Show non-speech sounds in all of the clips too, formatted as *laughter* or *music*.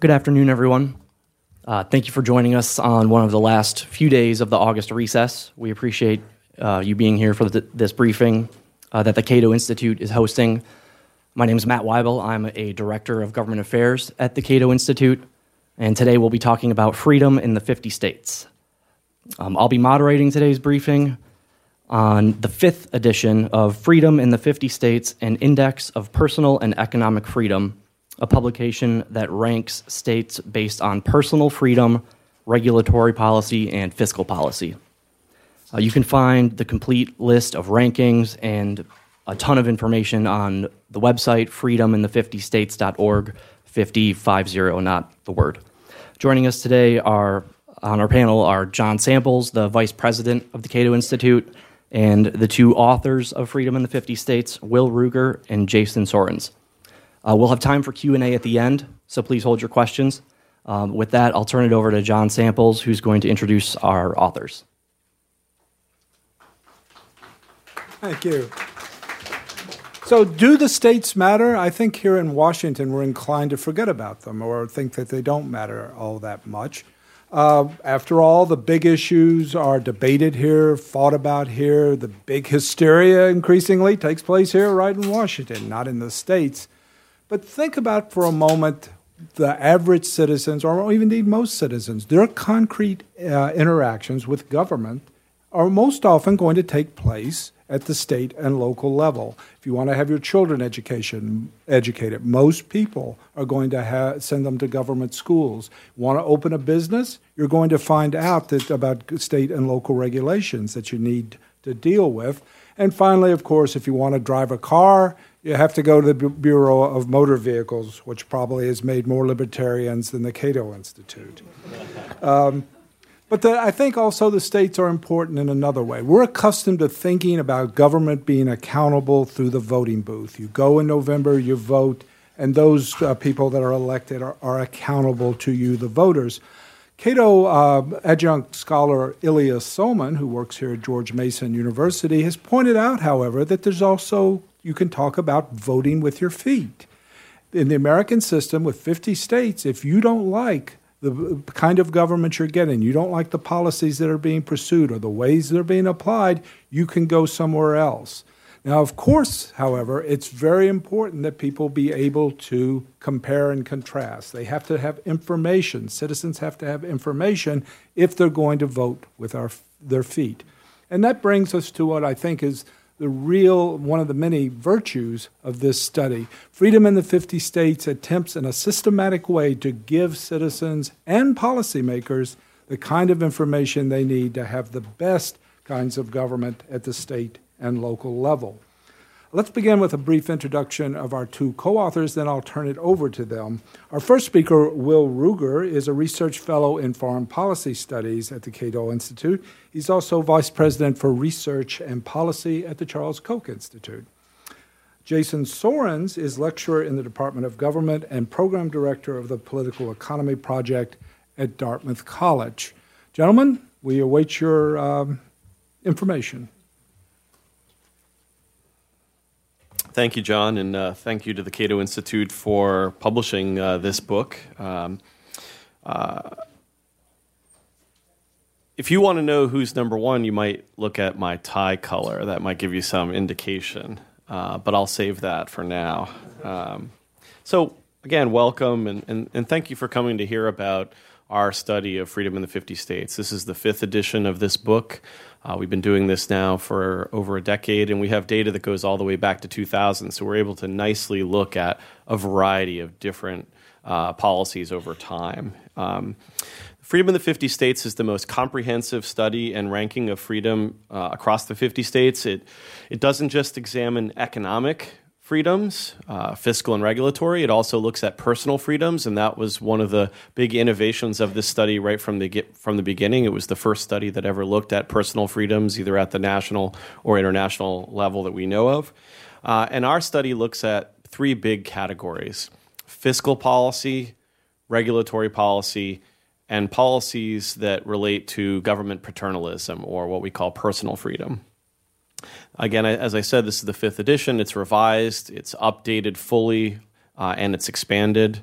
Good afternoon, everyone. Uh, thank you for joining us on one of the last few days of the August recess. We appreciate uh, you being here for th- this briefing uh, that the Cato Institute is hosting. My name is Matt Weibel. I'm a director of government affairs at the Cato Institute, and today we'll be talking about freedom in the 50 states. Um, I'll be moderating today's briefing on the fifth edition of Freedom in the 50 States An Index of Personal and Economic Freedom, a publication that ranks states based on personal freedom, regulatory policy, and fiscal policy. Uh, you can find the complete list of rankings and a ton of information on the website freedomin50states.org 5050 not the word joining us today are on our panel are john samples the vice president of the cato institute and the two authors of freedom in the 50 states will ruger and jason sorens uh, we'll have time for q&a at the end so please hold your questions um, with that i'll turn it over to john samples who's going to introduce our authors Thank you. So, do the states matter? I think here in Washington we're inclined to forget about them or think that they don't matter all that much. Uh, after all, the big issues are debated here, fought about here. The big hysteria increasingly takes place here, right in Washington, not in the states. But think about for a moment the average citizens, or even indeed most citizens, their concrete uh, interactions with government are most often going to take place at the state and local level. If you want to have your children education educated, most people are going to have, send them to government schools. Want to open a business? You're going to find out that about state and local regulations that you need to deal with. And finally, of course, if you want to drive a car, you have to go to the Bureau of Motor Vehicles, which probably has made more libertarians than the Cato Institute. Um, but the, I think also the states are important in another way. We're accustomed to thinking about government being accountable through the voting booth. You go in November, you vote, and those uh, people that are elected are, are, accountable to you, the voters. Cato uh, adjunct scholar Ilya Somin, who works here at George Mason University, has pointed out, however, that there's also, you can talk about voting with your feet. In the American system, with 50 states, if you don't like the kind of government you're getting, you don't like the policies that are being pursued or the ways they're being applied, you can go somewhere else. Now, of course, however, it's very important that people be able to compare and contrast. They have to have information. Citizens have to have information if they're going to vote with our, their feet. And that brings us to what I think is the real one of the many virtues of this study. Freedom in the 50 States attempts in a systematic way to give citizens and policymakers the kind of information they need to have the best kinds of government at the state and local level. Let's begin with a brief introduction of our two co authors, then I'll turn it over to them. Our first speaker, Will Ruger, is a research fellow in foreign policy studies at the Cato Institute. He's also vice president for research and policy at the Charles Koch Institute. Jason Sorens is lecturer in the Department of Government and program director of the Political Economy Project at Dartmouth College. Gentlemen, we await your um, information. Thank you, John, and uh, thank you to the Cato Institute for publishing uh, this book. Um, uh, if you want to know who's number one, you might look at my tie color. That might give you some indication, uh, but I'll save that for now. Um, so, again, welcome, and, and, and thank you for coming to hear about our study of freedom in the 50 states. This is the fifth edition of this book. Uh, we've been doing this now for over a decade, and we have data that goes all the way back to 2000. So we're able to nicely look at a variety of different uh, policies over time. Um, freedom in the 50 states is the most comprehensive study and ranking of freedom uh, across the 50 states. It, it doesn't just examine economic freedoms, uh, fiscal and regulatory. It also looks at personal freedoms, and that was one of the big innovations of this study right from the get, from the beginning. It was the first study that ever looked at personal freedoms, either at the national or international level that we know of. Uh, and our study looks at three big categories: fiscal policy, regulatory policy, and policies that relate to government paternalism or what we call personal freedom. Again, as I said, this is the fifth edition. It's revised, it's updated fully, uh, and it's expanded.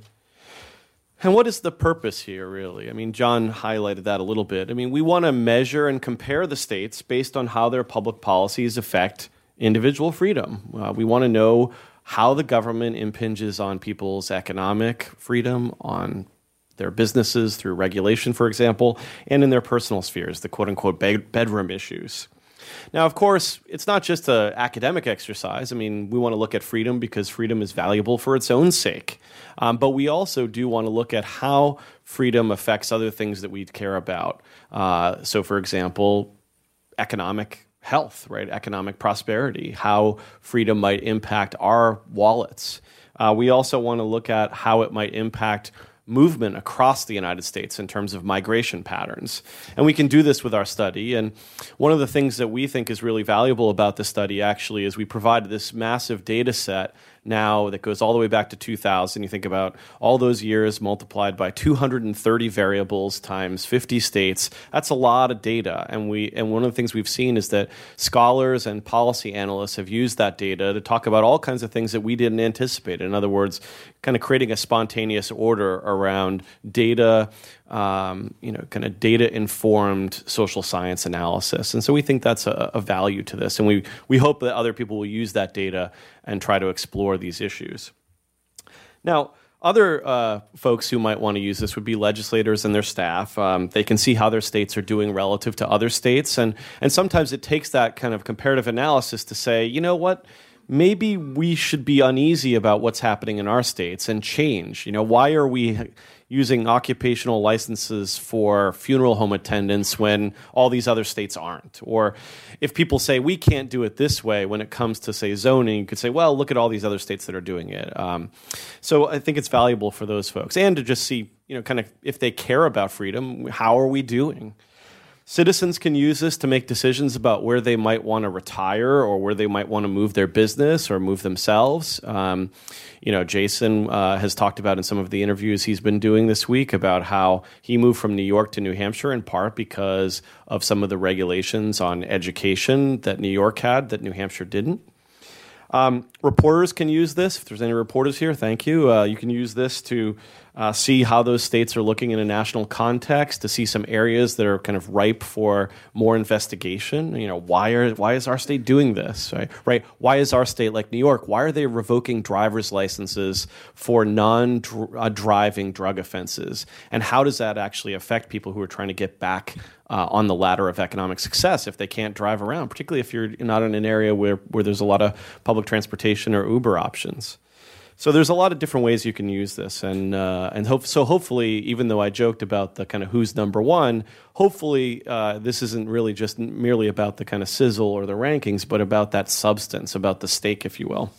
And what is the purpose here, really? I mean, John highlighted that a little bit. I mean, we want to measure and compare the states based on how their public policies affect individual freedom. Uh, we want to know how the government impinges on people's economic freedom, on their businesses through regulation, for example, and in their personal spheres, the quote unquote bedroom issues. Now, of course, it's not just an academic exercise. I mean, we want to look at freedom because freedom is valuable for its own sake. Um, but we also do want to look at how freedom affects other things that we care about. Uh, so, for example, economic health, right? Economic prosperity, how freedom might impact our wallets. Uh, we also want to look at how it might impact movement across the United States in terms of migration patterns. And we can do this with our study. And one of the things that we think is really valuable about the study actually is we provide this massive data set now that goes all the way back to 2000. You think about all those years multiplied by 230 variables times 50 states. That's a lot of data. And we and one of the things we've seen is that scholars and policy analysts have used that data to talk about all kinds of things that we didn't anticipate. In other words, kind of creating a spontaneous order around data um, you know, kind of data informed social science analysis. And so we think that's a, a, value to this. And we, we hope that other people will use that data and try to explore these issues. Now, other uh, folks who might want to use this would be legislators and their staff. Um, they can see how their states are doing relative to other states. And, and sometimes it takes that kind of comparative analysis to say, you know what? maybe we should be uneasy about what's happening in our states and change. You know, why are we using occupational licenses for funeral home attendants when all these other states aren't? Or if people say we can't do it this way when it comes to, say, zoning, you could say, well, look at all these other states that are doing it. Um, so I think it's valuable for those folks and to just see, you know, kind of if they care about freedom, how are we doing? Citizens can use this to make decisions about where they might want to retire or where they might want to move their business or move themselves. Um, you know, Jason uh, has talked about in some of the interviews he's been doing this week about how he moved from New York to New Hampshire in part because of some of the regulations on education that New York had that New Hampshire didn't. Um, reporters can use this. If there's any reporters here, thank you. Uh, you can use this to uh, see how those states are looking in a national context, to see some areas that are kind of ripe for more investigation. You know, why are why is our state doing this? Right? Right? Why is our state like New York? Why are they revoking driver's licenses for non-driving uh, drug offenses? And how does that actually affect people who are trying to get back uh, on the ladder of economic success if they can't drive around, particularly if you're not in an area where, where there's a lot of public transportation or Uber options. So there's a lot of different ways you can use this, and uh, and hope, so hopefully, even though I joked about the kind of who's number one, hopefully uh, this isn't really just merely about the kind of sizzle or the rankings, but about that substance, about the steak, if you will.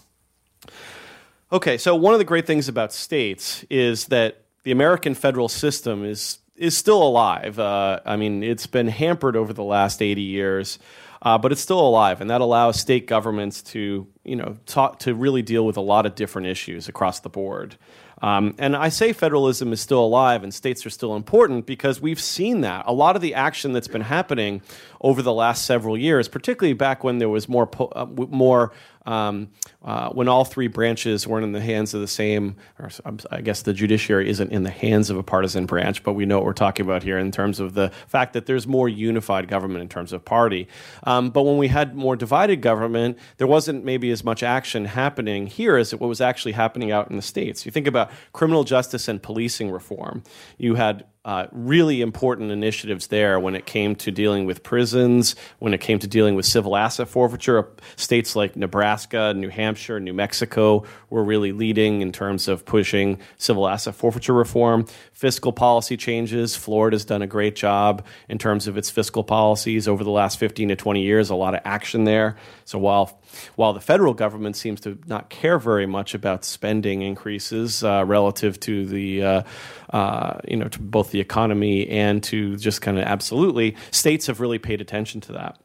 Okay, so one of the great things about states is that the American federal system is is still alive. Uh, I mean, it's been hampered over the last 80 years uh, but it's still alive, and that allows state governments to you know talk to really deal with a lot of different issues across the board. Um, and I say federalism is still alive and states are still important because we've seen that. A lot of the action that's been happening over the last several years, particularly back when there was more, po- uh, more um, uh, when all three branches weren't in the hands of the same, or I guess the judiciary isn't in the hands of a partisan branch, but we know what we're talking about here in terms of the fact that there's more unified government in terms of party. Um, but when we had more divided government, there wasn't maybe as much action happening here as what was actually happening out in the states. You think about criminal justice and policing reform. You had uh, really important initiatives there when it came to dealing with prisons, when it came to dealing with civil asset forfeiture. States like Nebraska, New Hampshire, New Mexico were really leading in terms of pushing civil asset forfeiture reform. Fiscal policy changes. Florida's done a great job in terms of its fiscal policies over the last 15 to 20 years, a lot of action there. So while while the federal government seems to not care very much about spending increases uh, relative to the uh, uh, you know to both the economy and to just kind of absolutely states have really paid attention to that.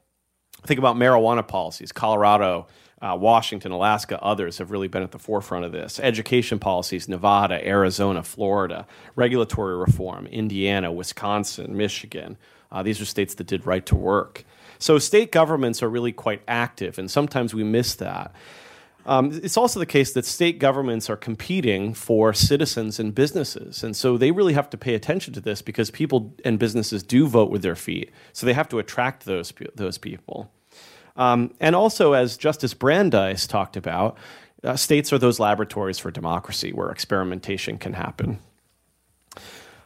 Think about marijuana policies. Colorado, uh, Washington, Alaska, others have really been at the forefront of this. Education policies, Nevada, Arizona, Florida, regulatory reform, Indiana, Wisconsin, Michigan. Uh, these are states that did right to work. So state governments are really quite active, and sometimes we miss that. Um, it's also the case that state governments are competing for citizens and businesses. And so they really have to pay attention to this because people and businesses do vote with their feet. So they have to attract those, those people. Um, and also, as Justice Brandeis talked about, uh, states are those laboratories for democracy where experimentation can happen.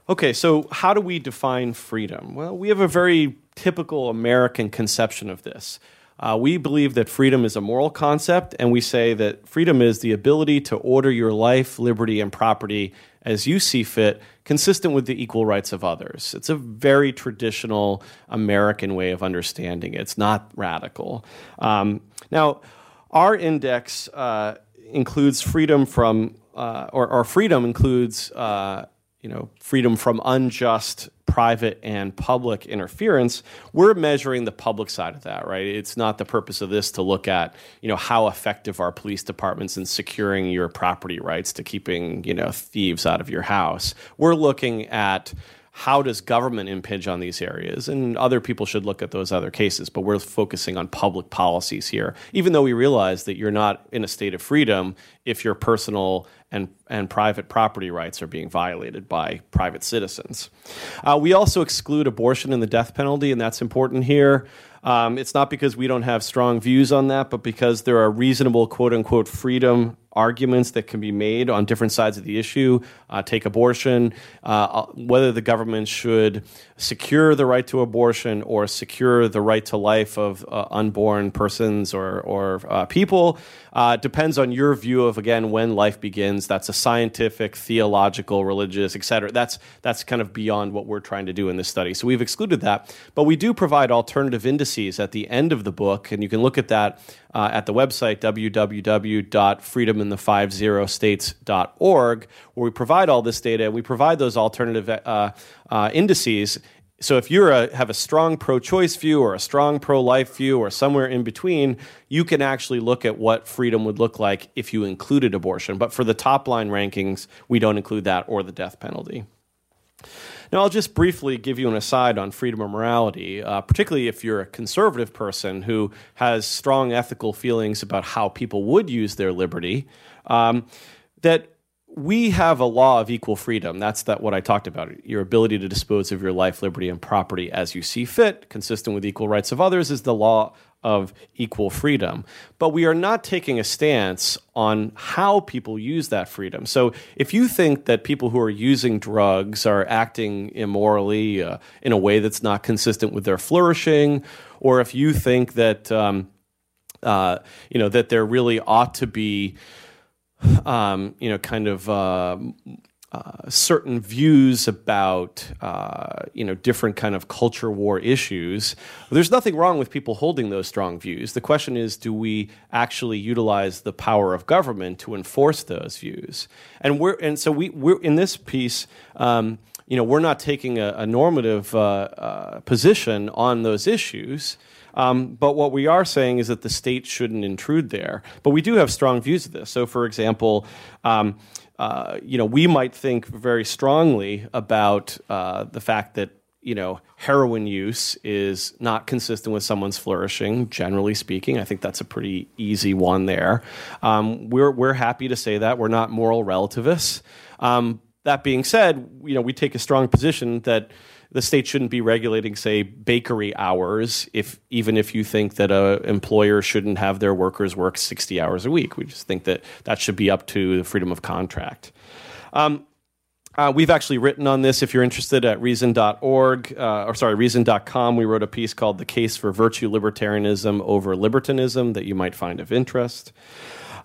Okay, so how do we define freedom? Well, we have a very typical American conception of this. Uh, we believe that freedom is a moral concept, and we say that freedom is the ability to order your life, liberty, and property as you see fit, consistent with the equal rights of others. It's a very traditional American way of understanding it. It's not radical. Um, now, our index uh, includes freedom from, uh, or, or, freedom includes, uh, you know, freedom from unjust private and public interference, we're measuring the public side of that, right? It's not the purpose of this to look at, you know, how effective are police departments in securing your property rights to keeping, you know, thieves out of your house. We're looking at how does government impinge on these areas? And other people should look at those other cases, but we're focusing on public policies here, even though we realize that you're not in a state of freedom if your personal and, and private property rights are being violated by private citizens. Uh, we also exclude abortion and the death penalty, and that's important here. Um, it's not because we don't have strong views on that, but because there are reasonable quote unquote freedom arguments that can be made on different sides of the issue. Uh, take abortion, uh, whether the government should secure the right to abortion or secure the right to life of uh, unborn persons or, or uh, people uh, depends on your view of again when life begins. That's a scientific, theological, religious, etc. That's that's kind of beyond what we're trying to do in this study. So we've excluded that, but we do provide alternative indices at the end of the book, and you can look at that uh, at the website www.freedomin50states.org, where we provide all this data. We provide those alternative uh, uh, indices. So if you have a strong pro-choice view or a strong pro-life view or somewhere in between, you can actually look at what freedom would look like if you included abortion. But for the top line rankings, we don't include that or the death penalty. Now, I'll just briefly give you an aside on freedom of morality, uh, particularly if you're a conservative person who has strong ethical feelings about how people would use their liberty. Um, that we have a law of equal freedom. That's that what I talked about. Your ability to dispose of your life, liberty, and property as you see fit, consistent with equal rights of others, is the law of equal freedom. But we are not taking a stance on how people use that freedom. So if you think that people who are using drugs are acting immorally uh, in a way that's not consistent with their flourishing, or if you think that um, uh, you know that there really ought to be um, you know kind of uh, uh, certain views about uh, you know different kind of culture war issues. There's nothing wrong with people holding those strong views. The question is, do we actually utilize the power of government to enforce those views? And we're and so we we're in this piece. Um, you know, we're not taking a, a normative uh, uh position on those issues. Um, but what we are saying is that the state shouldn't intrude there. But we do have strong views of this. So, for example, um, uh, you know, we might think very strongly about uh, the fact that you know heroin use is not consistent with someone's flourishing. Generally speaking, I think that's a pretty easy one there. Um, we're we're happy to say that we're not moral relativists. Um, that being said, you know, we take a strong position that the state shouldn't be regulating, say, bakery hours, if even if you think that an employer shouldn't have their workers work 60 hours a week. We just think that that should be up to the freedom of contract. Um, uh, we've actually written on this if you're interested at reason.org, uh, or sorry, reason.com. We wrote a piece called The Case for Virtue Libertarianism Over Libertinism that you might find of interest.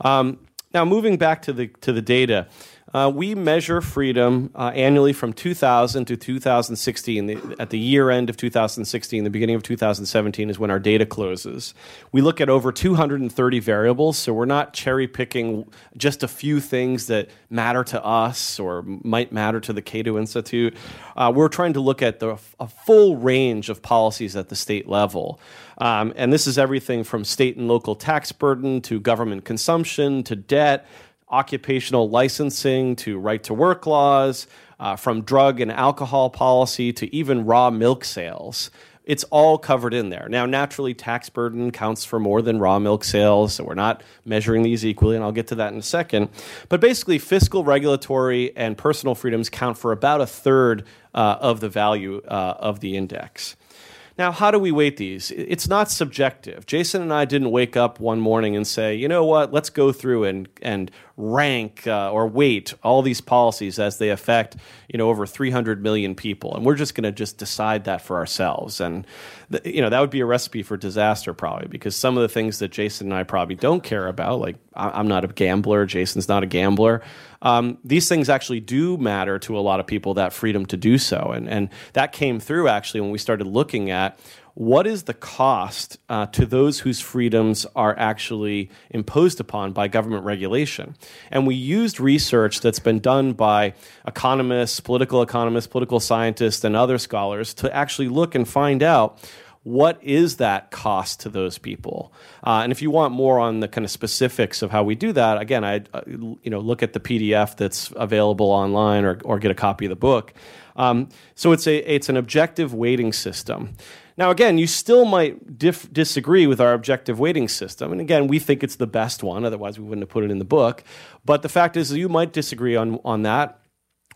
Um, now, moving back to the, to the data, uh, we measure freedom uh, annually from 2000 to 2016. The, at the year end of 2016, the beginning of 2017 is when our data closes. We look at over 230 variables, so we're not cherry picking just a few things that matter to us or might matter to the Cato Institute. Uh, we're trying to look at the, a full range of policies at the state level. Um, and this is everything from state and local tax burden to government consumption to debt occupational licensing to right to work laws, uh, from drug and alcohol policy to even raw milk sales. it's all covered in there. Now, naturally, tax burden counts for more than raw milk sales, so we're not measuring these equally, and I'll get to that in a second. But basically, fiscal, regulatory, and personal freedoms count for about a third uh, of the value uh, of the index. Now, how do we weight these? It's not subjective. Jason and I didn't wake up one morning and say, you know what, let's go through and, and rank uh, or weight all these policies as they affect you know over 300 million people and we're just going to just decide that for ourselves and th- you know that would be a recipe for disaster probably because some of the things that jason and i probably don't care about like I- am not a gambler. Jason's not a gambler. Um, these things actually do matter to a lot of people that freedom to do so. And, and that came through actually when we started looking at what is the cost uh, to those whose freedoms are actually imposed upon by government regulation? And we used research that's been done by economists, political economists, political scientists, and other scholars to actually look and find out what is that cost to those people uh, and if you want more on the kind of specifics of how we do that again i uh, you know look at the pdf that's available online or, or get a copy of the book um, so it's a it's an objective weighting system now, again, you still might dif- disagree with our objective weighting system. And again, we think it's the best one, otherwise, we wouldn't have put it in the book. But the fact is, you might disagree on, on that.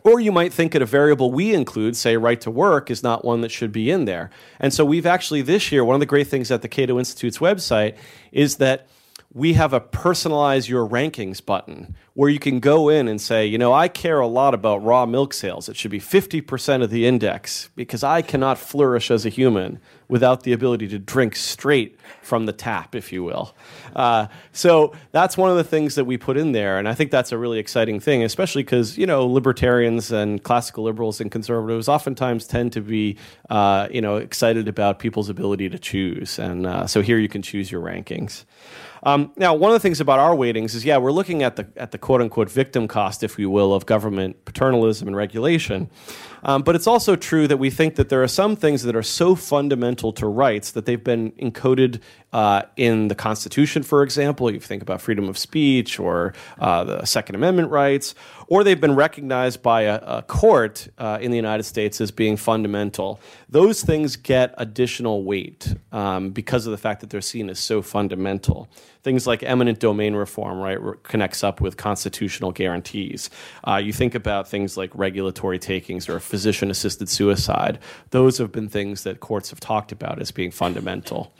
Or you might think that a variable we include, say right to work, is not one that should be in there. And so we've actually this year, one of the great things at the Cato Institute's website is that we have a personalize your rankings button where you can go in and say, you know, I care a lot about raw milk sales. It should be 50% of the index because I cannot flourish as a human without the ability to drink straight from the tap, if you will. Uh, so that's one of the things that we put in there. And I think that's a really exciting thing, especially because, you know, libertarians and classical liberals and conservatives oftentimes tend to be, uh, you know, excited about people's ability to choose. And uh, so here you can choose your rankings. Um, now, one of the things about our weightings is, yeah, we're looking at the at the quote unquote victim cost, if you will, of government paternalism and regulation. Um, but it's also true that we think that there are some things that are so fundamental to rights that they've been encoded uh, in the Constitution, for example. You think about freedom of speech or uh, the Second Amendment rights, or they've been recognized by a, a court uh, in the United States as being fundamental. Those things get additional weight um, because of the fact that they're seen as so fundamental. Things like eminent domain reform, right, connects up with constitutional guarantees. Uh, you think about things like regulatory takings or physician assisted suicide. Those have been things that courts have talked about as being fundamental.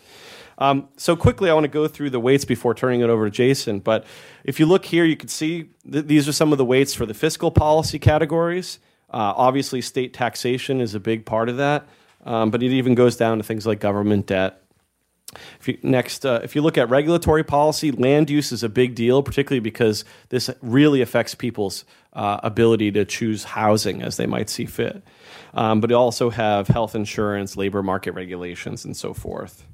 Um, so quickly, I want to go through the weights before turning it over to Jason. But if you look here, you can see th- these are some of the weights for the fiscal policy categories. Uh, obviously, state taxation is a big part of that, um, but it even goes down to things like government debt, if you, next, uh, if you look at regulatory policy, land use is a big deal, particularly because this really affects people's uh, ability to choose housing as they might see fit. Um, but you also have health insurance, labor market regulations, and so forth.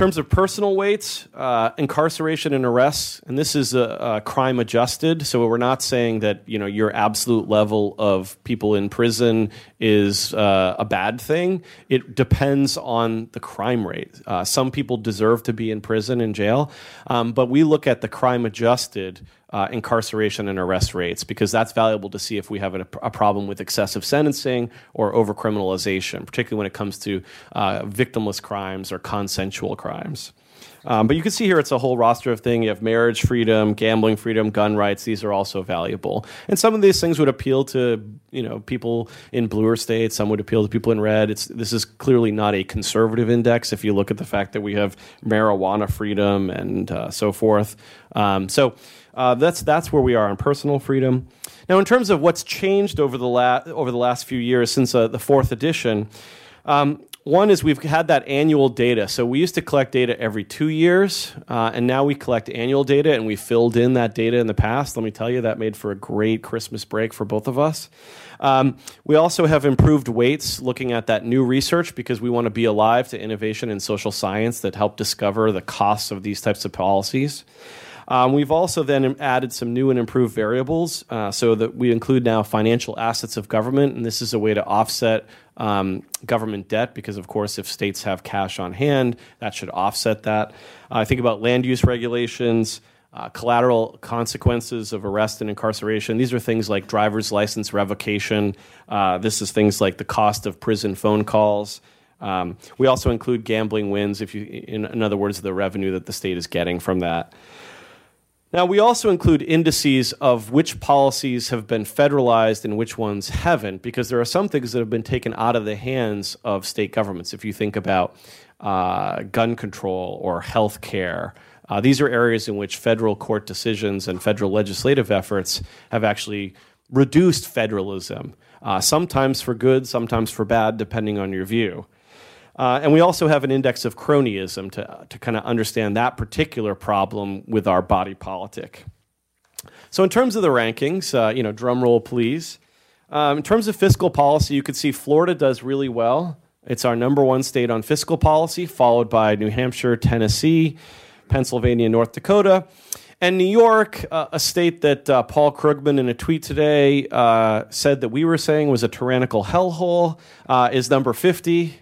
In terms of personal weights, uh, incarceration and arrests, and this is a, a, crime adjusted, so we're not saying that you know your absolute level of people in prison is uh, a bad thing. It depends on the crime rate. Uh, some people deserve to be in prison and jail, um, but we look at the crime adjusted uh, incarceration and arrest rates because that's valuable to see if we have a, a problem with excessive sentencing or overcriminalization, particularly when it comes to uh, victimless crimes or consensual crimes. Um, but you can see here it's a whole roster of things. You have marriage freedom, gambling freedom, gun rights. These are also valuable. And some of these things would appeal to you know people in bluer states. Some would appeal to people in red. It's this is clearly not a conservative index. If you look at the fact that we have marijuana freedom and uh, so forth. Um, so uh, that's that's where we are on personal freedom. Now, in terms of what's changed over the la- over the last few years since uh, the fourth edition, um, one is we've had that annual data. So we used to collect data every two years, uh, and now we collect annual data, and we filled in that data in the past. Let me tell you, that made for a great Christmas break for both of us. Um, we also have improved weights looking at that new research because we want to be alive to innovation in social science that help discover the costs of these types of policies. Um, we've also then added some new and improved variables uh, so that we include now financial assets of government, and this is a way to offset um, government debt because, of course, if states have cash on hand, that should offset that. I uh, think about land use regulations. Uh, collateral consequences of arrest and incarceration. These are things like driver's license revocation. Uh, this is things like the cost of prison phone calls. Um, we also include gambling wins, if you, in, in other words, the revenue that the state is getting from that. Now, we also include indices of which policies have been federalized and which ones haven't, because there are some things that have been taken out of the hands of state governments. If you think about uh, gun control or health care, uh, these are areas in which federal court decisions and federal legislative efforts have actually reduced federalism, uh, sometimes for good, sometimes for bad, depending on your view. Uh, and we also have an index of cronyism to, to kind of understand that particular problem with our body politic. So, in terms of the rankings, uh, you know, drum roll, please. Um, in terms of fiscal policy, you can see Florida does really well. It's our number one state on fiscal policy, followed by New Hampshire, Tennessee, Pennsylvania, North Dakota. And New York, uh, a state that uh, Paul Krugman in a tweet today uh, said that we were saying was a tyrannical hellhole, uh, is number 50.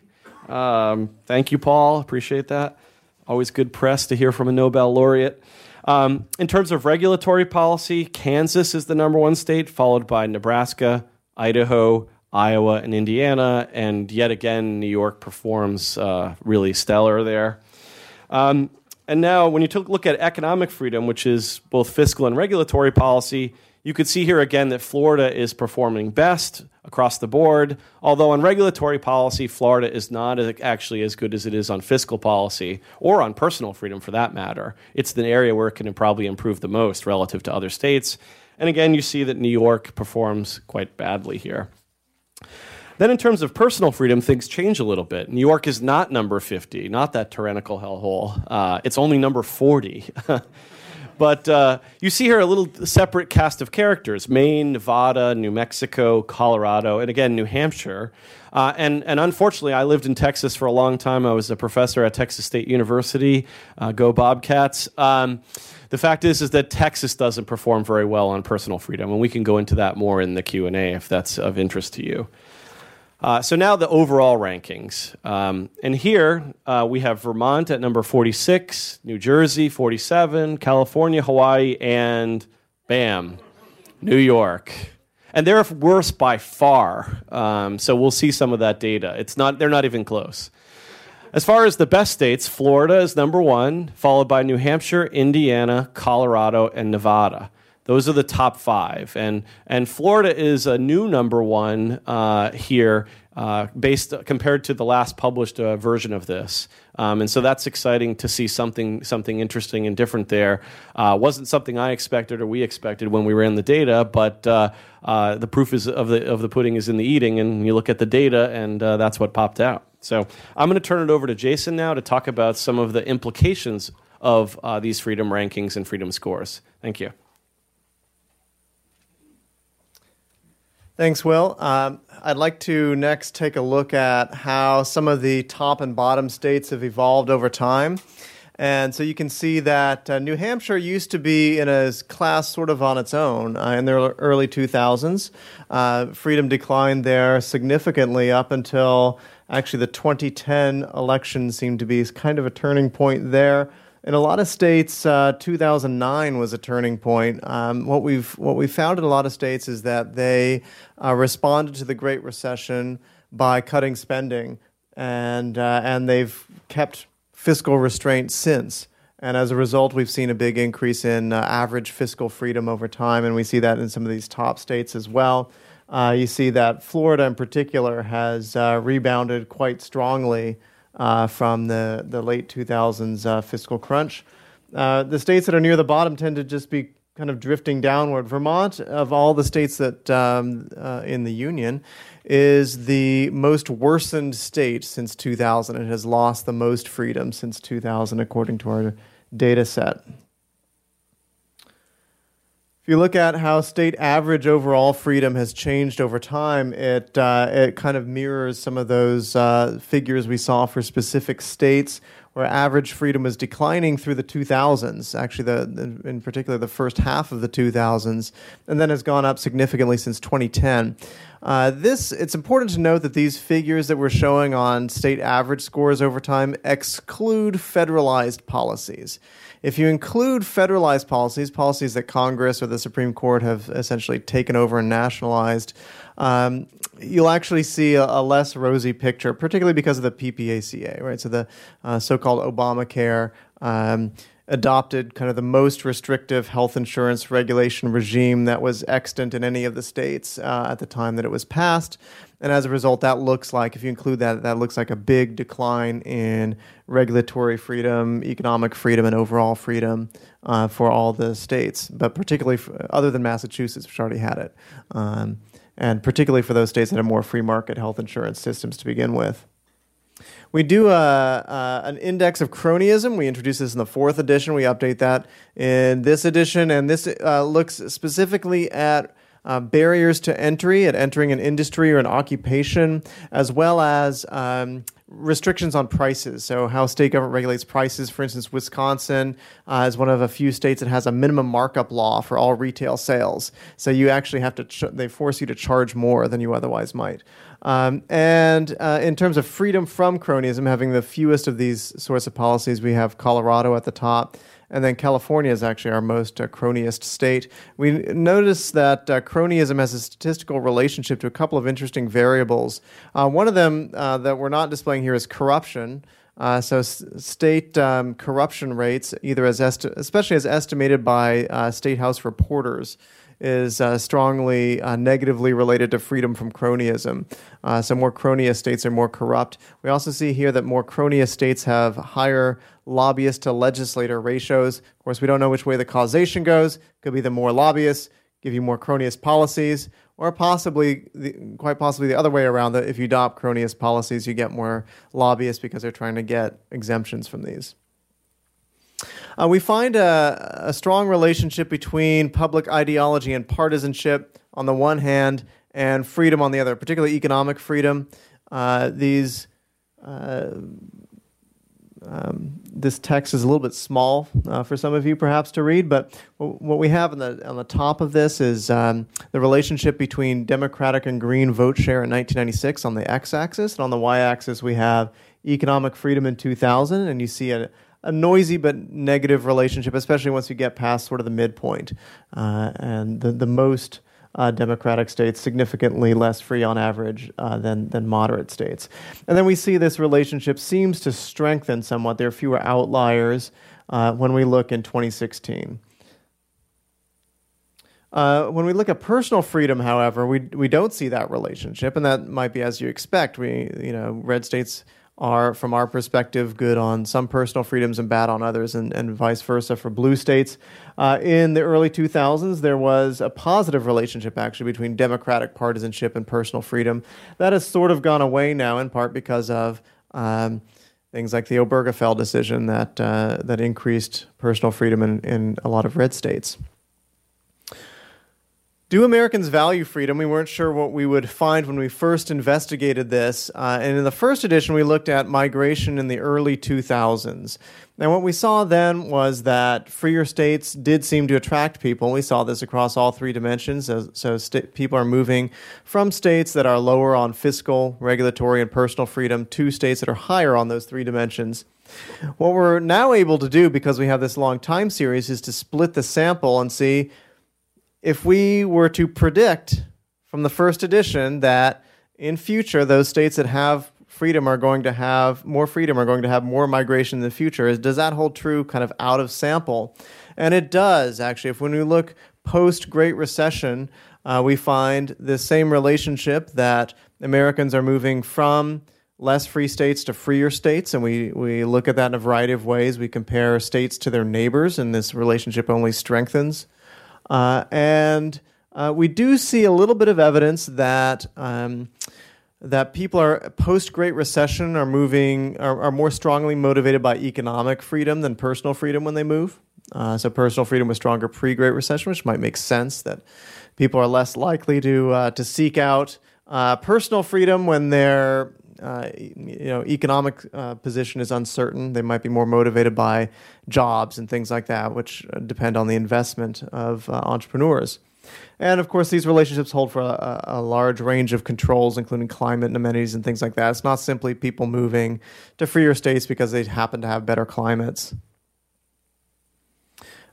Um, thank you, Paul. Appreciate that. Always good press to hear from a Nobel laureate. Um, in terms of regulatory policy, Kansas is the number one state, followed by Nebraska, Idaho, Iowa, and Indiana. And yet again, New York performs uh, really stellar there. Um, and now, when you look at economic freedom, which is both fiscal and regulatory policy, you could see here again that Florida is performing best across the board, although on regulatory policy, Florida is not actually as good as it is on fiscal policy or on personal freedom for that matter. It's the area where it can probably improve the most relative to other states. And again, you see that New York performs quite badly here. Then, in terms of personal freedom, things change a little bit. New York is not number 50, not that tyrannical hellhole. Uh, it's only number 40. *laughs* But uh, you see here a little separate cast of characters Maine, Nevada, New Mexico, Colorado, and again, New Hampshire. Uh, and, and unfortunately, I lived in Texas for a long time. I was a professor at Texas State University. Uh, go Bobcats. Um, the fact is, is that Texas doesn't perform very well on personal freedom, and we can go into that more in the Q and A if that's of interest to you. Uh, so now the overall rankings. Um, and here uh, we have Vermont at number 46, New Jersey 47, California, Hawaii, and bam, New York. And they're worse by far. Um, so we'll see some of that data. It's not, they're not even close. As far as the best states, Florida is number one, followed by New Hampshire, Indiana, Colorado, and Nevada. Those are the top five, and and Florida is a new number one uh, here, uh, based compared to the last published uh, version of this. Um, and so that's exciting to see something something interesting and different there. Uh, wasn't something I expected or we expected when we ran the data, but uh, uh, the proof is of the of the pudding is in the eating, and you look at the data, and that's what popped out. So I'm going to turn it over to Jason now to talk about some of the implications of these freedom rankings and freedom scores. Thank you. Thanks, Will. Um, I'd like to next take a look at how some of the top and bottom states have evolved over time. And so you can see that uh, New Hampshire used to be in a class sort of on its own uh, in the early 2000s. Uh, freedom declined there significantly up until actually the 2010 election seemed to be kind of a turning point there in a lot of states, uh, 2009 was a turning point. Um, what we've what we found in a lot of states is that they uh, responded to the Great Recession by cutting spending, and uh, and they've kept fiscal restraint since. And as a result, we've seen a big increase in uh, average fiscal freedom over time, and we see that in some of these top states as well. Uh, you see that Florida, in particular, has uh, rebounded quite strongly from the, the late 2000s uh, fiscal crunch. Uh, the states that are near the bottom tend to just be kind of drifting downward. Vermont, of all the states that um, uh, in the union, is the most worsened state since 2000. It has lost the most freedom since 2000, according to our data set. If you look at how state average overall freedom has changed over time, it, uh, it kind of mirrors some of those uh, figures we saw for specific states where average freedom was declining through the 2000s, actually, the, in particular, the first half of the 2000s, and then has gone up significantly since 2010. Uh, this it's important to note that these figures that we're showing on state average scores over time exclude federalized policies. If you include federalized policies, policies that Congress or the Supreme Court have essentially taken over and nationalized, um, you'll actually see a, a, less rosy picture, particularly because of the PPACA, right? So the uh, so-called Obamacare um, adopted kind of the most restrictive health insurance regulation regime that was extant in any of the states uh, at the time that it was passed. And as a result, that looks like, if you include that, that looks like a big decline in regulatory freedom, economic freedom, and overall freedom uh, for all the states, but particularly for, other than Massachusetts, which already had it. Um, and particularly for those states that have more free market health insurance systems to begin with. We do a, uh, a, uh, an index of cronyism. We introduce this in the fourth edition. We update that in this edition, and this uh, looks specifically at uh, barriers to entry, at entering an industry or an occupation, as well as um, restrictions on prices. So, how state government regulates prices. For instance, Wisconsin uh, is one of a few states that has a minimum markup law for all retail sales. So, you actually have to, ch- they force you to charge more than you otherwise might. Um, and uh, in terms of freedom from cronyism, having the fewest of these sorts of policies, we have Colorado at the top. And then California is actually our most uh, cronyist state. We notice that uh, cronyism has a statistical relationship to a couple of interesting variables. Uh, one of them uh, that we're not displaying here is corruption. Uh, so, s- state um, corruption rates, either as esti- especially as estimated by uh, state house reporters, is uh, strongly uh, negatively related to freedom from cronyism. Uh, so, more cronyist states are more corrupt. We also see here that more cronyist states have higher lobbyist to legislator ratios. Of course, we don't know which way the causation goes. Could be the more lobbyists give you more cronyist policies, or possibly, the, quite possibly, the other way around. That if you adopt cronyist policies, you get more lobbyists because they're trying to get exemptions from these. Uh, we find a, a, strong relationship between public ideology and partisanship on the one hand, and freedom on the other, particularly economic freedom. Uh, these uh, um, this text is a little bit small uh, for some of you, perhaps, to read. But what we have on the on the top of this is um, the relationship between Democratic and Green vote share in 1996 on the x-axis, and on the y-axis we have economic freedom in 2000, and you see a a noisy but negative relationship, especially once you get past sort of the midpoint. Uh, and the, the most uh, democratic states significantly less free on average uh, than, than moderate states. And then we see this relationship seems to strengthen somewhat. There are fewer outliers uh, when we look in 2016. Uh, when we look at personal freedom, however, we, we don't see that relationship, and that might be as you expect. We, you know, red states are, from our perspective, good on some personal freedoms and bad on others, and, and vice versa for blue states. Uh, in the early 2000s, there was a positive relationship actually between democratic partisanship and personal freedom. That has sort of gone away now, in part because of um, things like the Obergefell decision that, uh, that increased personal freedom in, in a lot of red states. Do Americans value freedom? We weren't sure what we would find when we first investigated this. Uh, and in the first edition, we looked at migration in the early 2000s. And what we saw then was that freer states did seem to attract people. We saw this across all three dimensions. So, so st- people are moving from states that are lower on fiscal, regulatory, and personal freedom to states that are higher on those three dimensions. What we're now able to do, because we have this long time series, is to split the sample and see if we were to predict from the first edition that in future those states that have freedom are going to have more freedom are going to have more migration in the future does that hold true kind of out of sample? And it does actually. If when we look post great recession uh, we find the same relationship that americans are moving from less free states to freer states and we, we look at that in a variety of ways. We compare states to their neighbors and this relationship only strengthens uh, and uh, we do see a little bit of evidence that um, that people are post Great Recession are moving are, are, more strongly motivated by economic freedom than personal freedom when they move. Uh, so personal freedom was stronger pre Great Recession, which might make sense that people are less likely to uh, to seek out uh, personal freedom when they're uh, you know economic uh, position is uncertain. They might be more motivated by jobs and things like that, which uh, depend on the investment of uh, entrepreneurs. And of course, these relationships hold for a, a, large range of controls, including climate and amenities and things like that. It's not simply people moving to freer states because they happen to have better climates.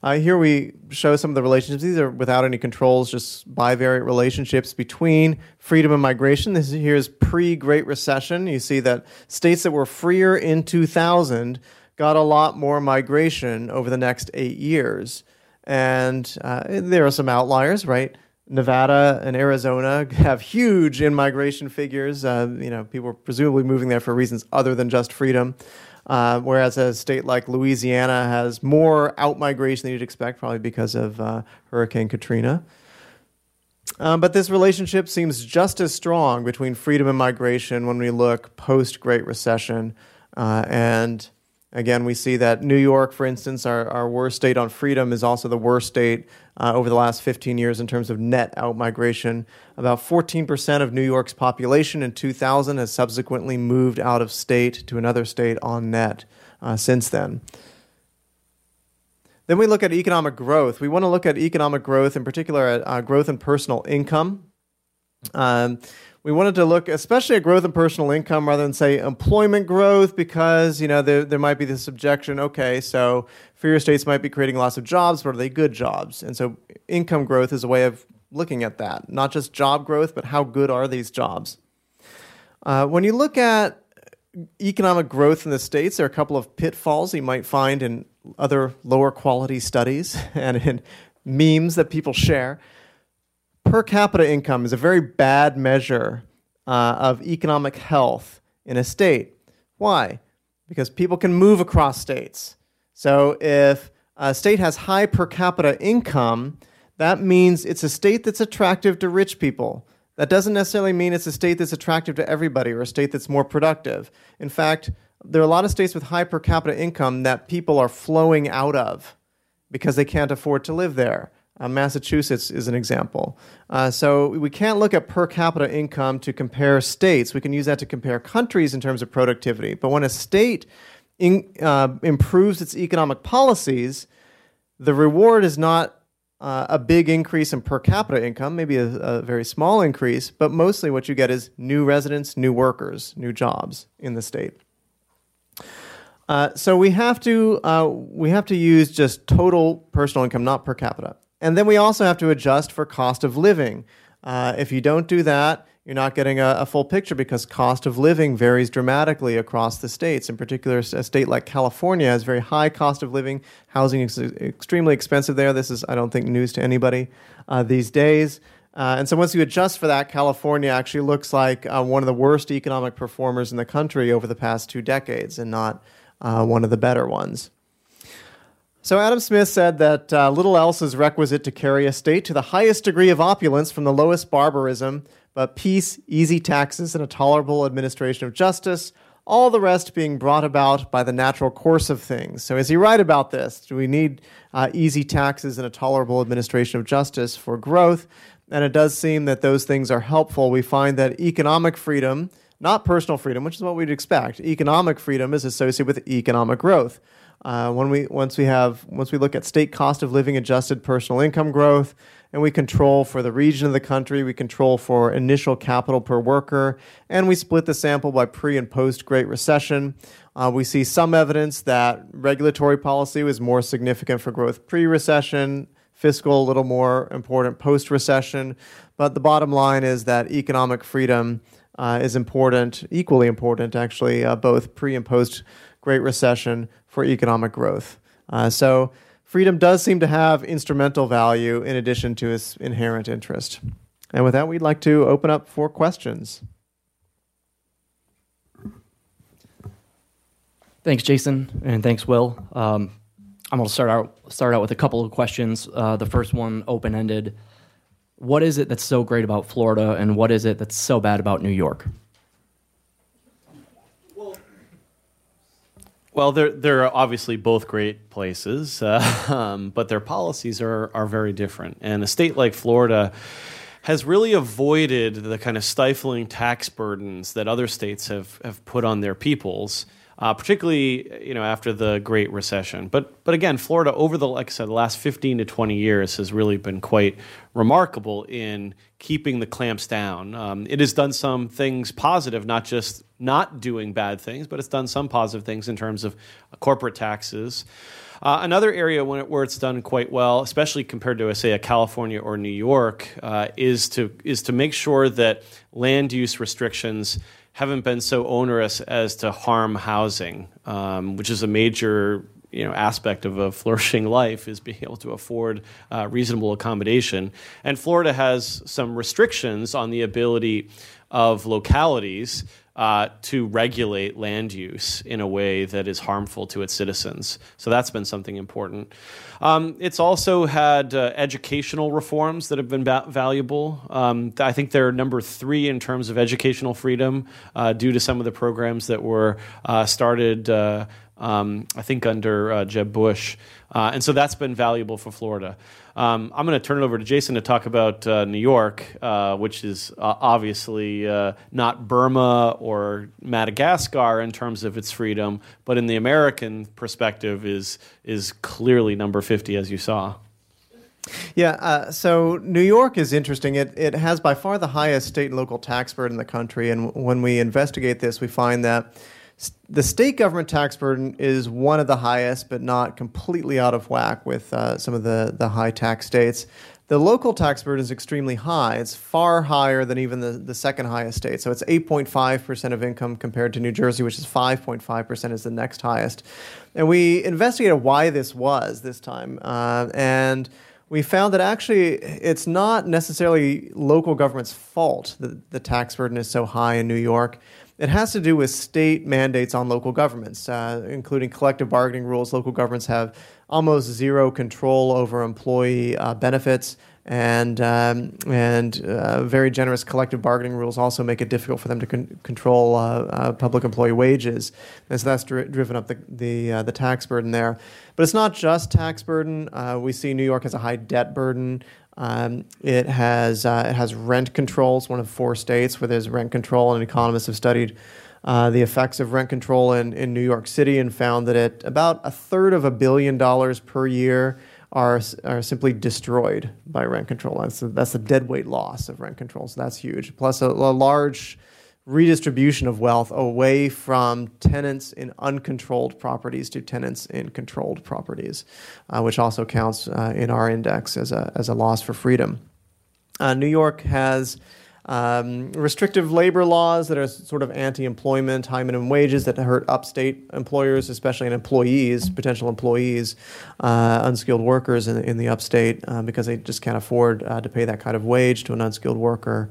Uh, here we show some of the relationships. These are without any controls, just bivariate relationships between freedom and migration. This here is pre-Great Recession. You see that states that were freer in 2000 got a lot more migration over the next eight years. And uh, there are some outliers, right? Nevada and Arizona *laughs* have huge in migration figures. Uh, you know, people are presumably moving there for reasons other than just freedom. Uh, whereas a state like Louisiana has more out migration than you'd expect, probably because of uh, Hurricane Katrina. Um, but this relationship seems just as strong between freedom and migration when we look post Great Recession. Uh, and Again, we see that New York, for instance, our, our worst state on freedom, is also the worst state uh, over the last 15 years in terms of net outmigration. About 14% of New York's population in 2000 has subsequently moved out of state to another state on net uh, since then. Then we look at economic growth. We want to look at economic growth, in particular, at uh, growth in personal income. Um, we wanted to look especially at growth in personal income rather than say employment growth because you know there, there might be this objection okay so freer states might be creating lots of jobs but are they good jobs? And so income growth is a way of looking at that not just job growth but how good are these jobs? Uh, when you look at economic growth in the states there are a couple of pitfalls you might find in other lower quality studies *laughs* and in memes that people share per capita income is a very bad measure uh, of economic health in a state. Why? Because people can move across states. So if a state has high per capita income, that means it's a state that's attractive to rich people. That doesn't necessarily mean it's a state that's attractive to everybody or a state that's more productive. In fact, there are a lot of states with high per capita income that people are flowing out of because they can't afford to live there. Uh, Massachusetts is an example. Uh, so we can't look at per capita income to compare states. We can use that to compare countries in terms of productivity. But when a state in, uh, improves its economic policies, the reward is not uh, a big increase in per capita income, maybe a, a, very small increase, but mostly what you get is new residents, new workers, new jobs in the state. Uh, so we have to uh, we have to use just total personal income, not per capita. And then we also have to adjust for cost of living. Uh, if you don't do that, you're not getting a, a, full picture because cost of living varies dramatically across the states. In particular, a state like California has very high cost of living. Housing is extremely expensive there. This is, I don't think, news to anybody uh, these days. Uh, and so once you adjust for that, California actually looks like uh, one of the worst economic performers in the country over the past two decades and not uh, one of the better ones. So Adam Smith said that uh, little else is requisite to carry a state to the highest degree of opulence from the lowest barbarism, but peace, easy taxes, and a tolerable administration of justice, all the rest being brought about by the natural course of things. So is he right about this? Do we need uh, easy taxes and a tolerable administration of justice for growth? And it does seem that those things are helpful. We find that economic freedom, not personal freedom, which is what we'd expect, economic freedom is associated with economic growth. Uh, when we once we have once we look at state cost of living adjusted personal income growth, and we control for the region of the country, we control for initial capital per worker, and we split the sample by pre and post Great Recession. Uh, we see some evidence that regulatory policy was more significant for growth pre recession, fiscal a little more important post recession. But the bottom line is that economic freedom uh, is important, equally important actually, uh, both pre and post Great Recession for economic growth. Uh, so freedom does seem to have instrumental value in addition to its inherent interest. And with that, we'd like to open up for questions. Thanks, Jason, and thanks, Will. Um, I'm going to start out start out with a couple of questions. Uh, the first one, open ended. What is it that's so great about Florida, and what is it that's so bad about New York? Well, they're they're obviously both great places, uh, *laughs* um, but their policies are are very different. And a state like Florida has really avoided the kind of stifling tax burdens that other states have have put on their peoples. uh, particularly you know after the Great Recession. But but again, Florida over the like I said, the last 15 to 20 years has really been quite remarkable in keeping the clamps down. Um, it has done some things positive, not just not doing bad things, but it's done some positive things in terms of corporate taxes. Uh, another area it, where it's done quite well, especially compared to, say, a California or New York, uh, is to is to make sure that land use restrictions haven't been so onerous as to harm housing, um, which is a major you know aspect of a *laughs* flourishing life is being able to afford uh, reasonable accommodation. And Florida has some restrictions on the ability of localities uh, to regulate land use in a way that is harmful to its citizens. So that's been something important. Um, it's also had uh, educational reforms that have been ba- valuable. Um, I think they're number three in terms of educational freedom uh, due to some of the programs that were uh, started. Um, I think under uh, Jeb Bush. Uh, and so that's been valuable for Florida. Um, I'm going to turn it over to Jason to talk about uh, New York, uh, which is uh, obviously uh, not Burma or Madagascar in terms of its freedom, but in the American perspective is is clearly number 50, as you saw. Yeah, uh, so New York is interesting. It, it has by far the highest state and local tax burden in the country. And when we investigate this, we find that the state government tax burden is one of the highest, but not completely out of whack with uh, some of the, the high tax states. The local tax burden is extremely high. It's far higher than even the, the second highest state. So it's 8.5% of income compared to New Jersey, which is 5.5% is the next highest. And we investigated why this was this time. Uh, and we found that actually it's not necessarily local government's fault that the tax burden is so high in New York. It has to do with state mandates on local governments, uh, including collective bargaining rules. Local governments have almost zero control over employee uh, benefits, and um, and uh, very generous collective bargaining rules also make it difficult for them to con- control uh, uh, public employee wages, and so that's dri- driven up the the, uh, the tax burden there. But it's not just tax burden. we see New York has a high debt burden. Um, it has uh, it has rent controls, one of four states where there's rent control, and economists have studied uh, the effects of rent control in, in New York City and found that it about a third of a billion dollars per year are are simply destroyed by rent control. That's a, that's a deadweight loss of rent control, so that's huge. Plus a, a large redistribution of wealth away from tenants in uncontrolled properties to tenants in controlled properties, uh, which also counts uh, in our index as a, as a loss for freedom. Uh, New York has um, restrictive labor laws that are sort of anti employment, high minimum wages that hurt upstate employers, especially in employees, potential employees, uh, unskilled workers in, in the upstate, uh, because they just can't afford uh, to pay that kind of wage to an unskilled worker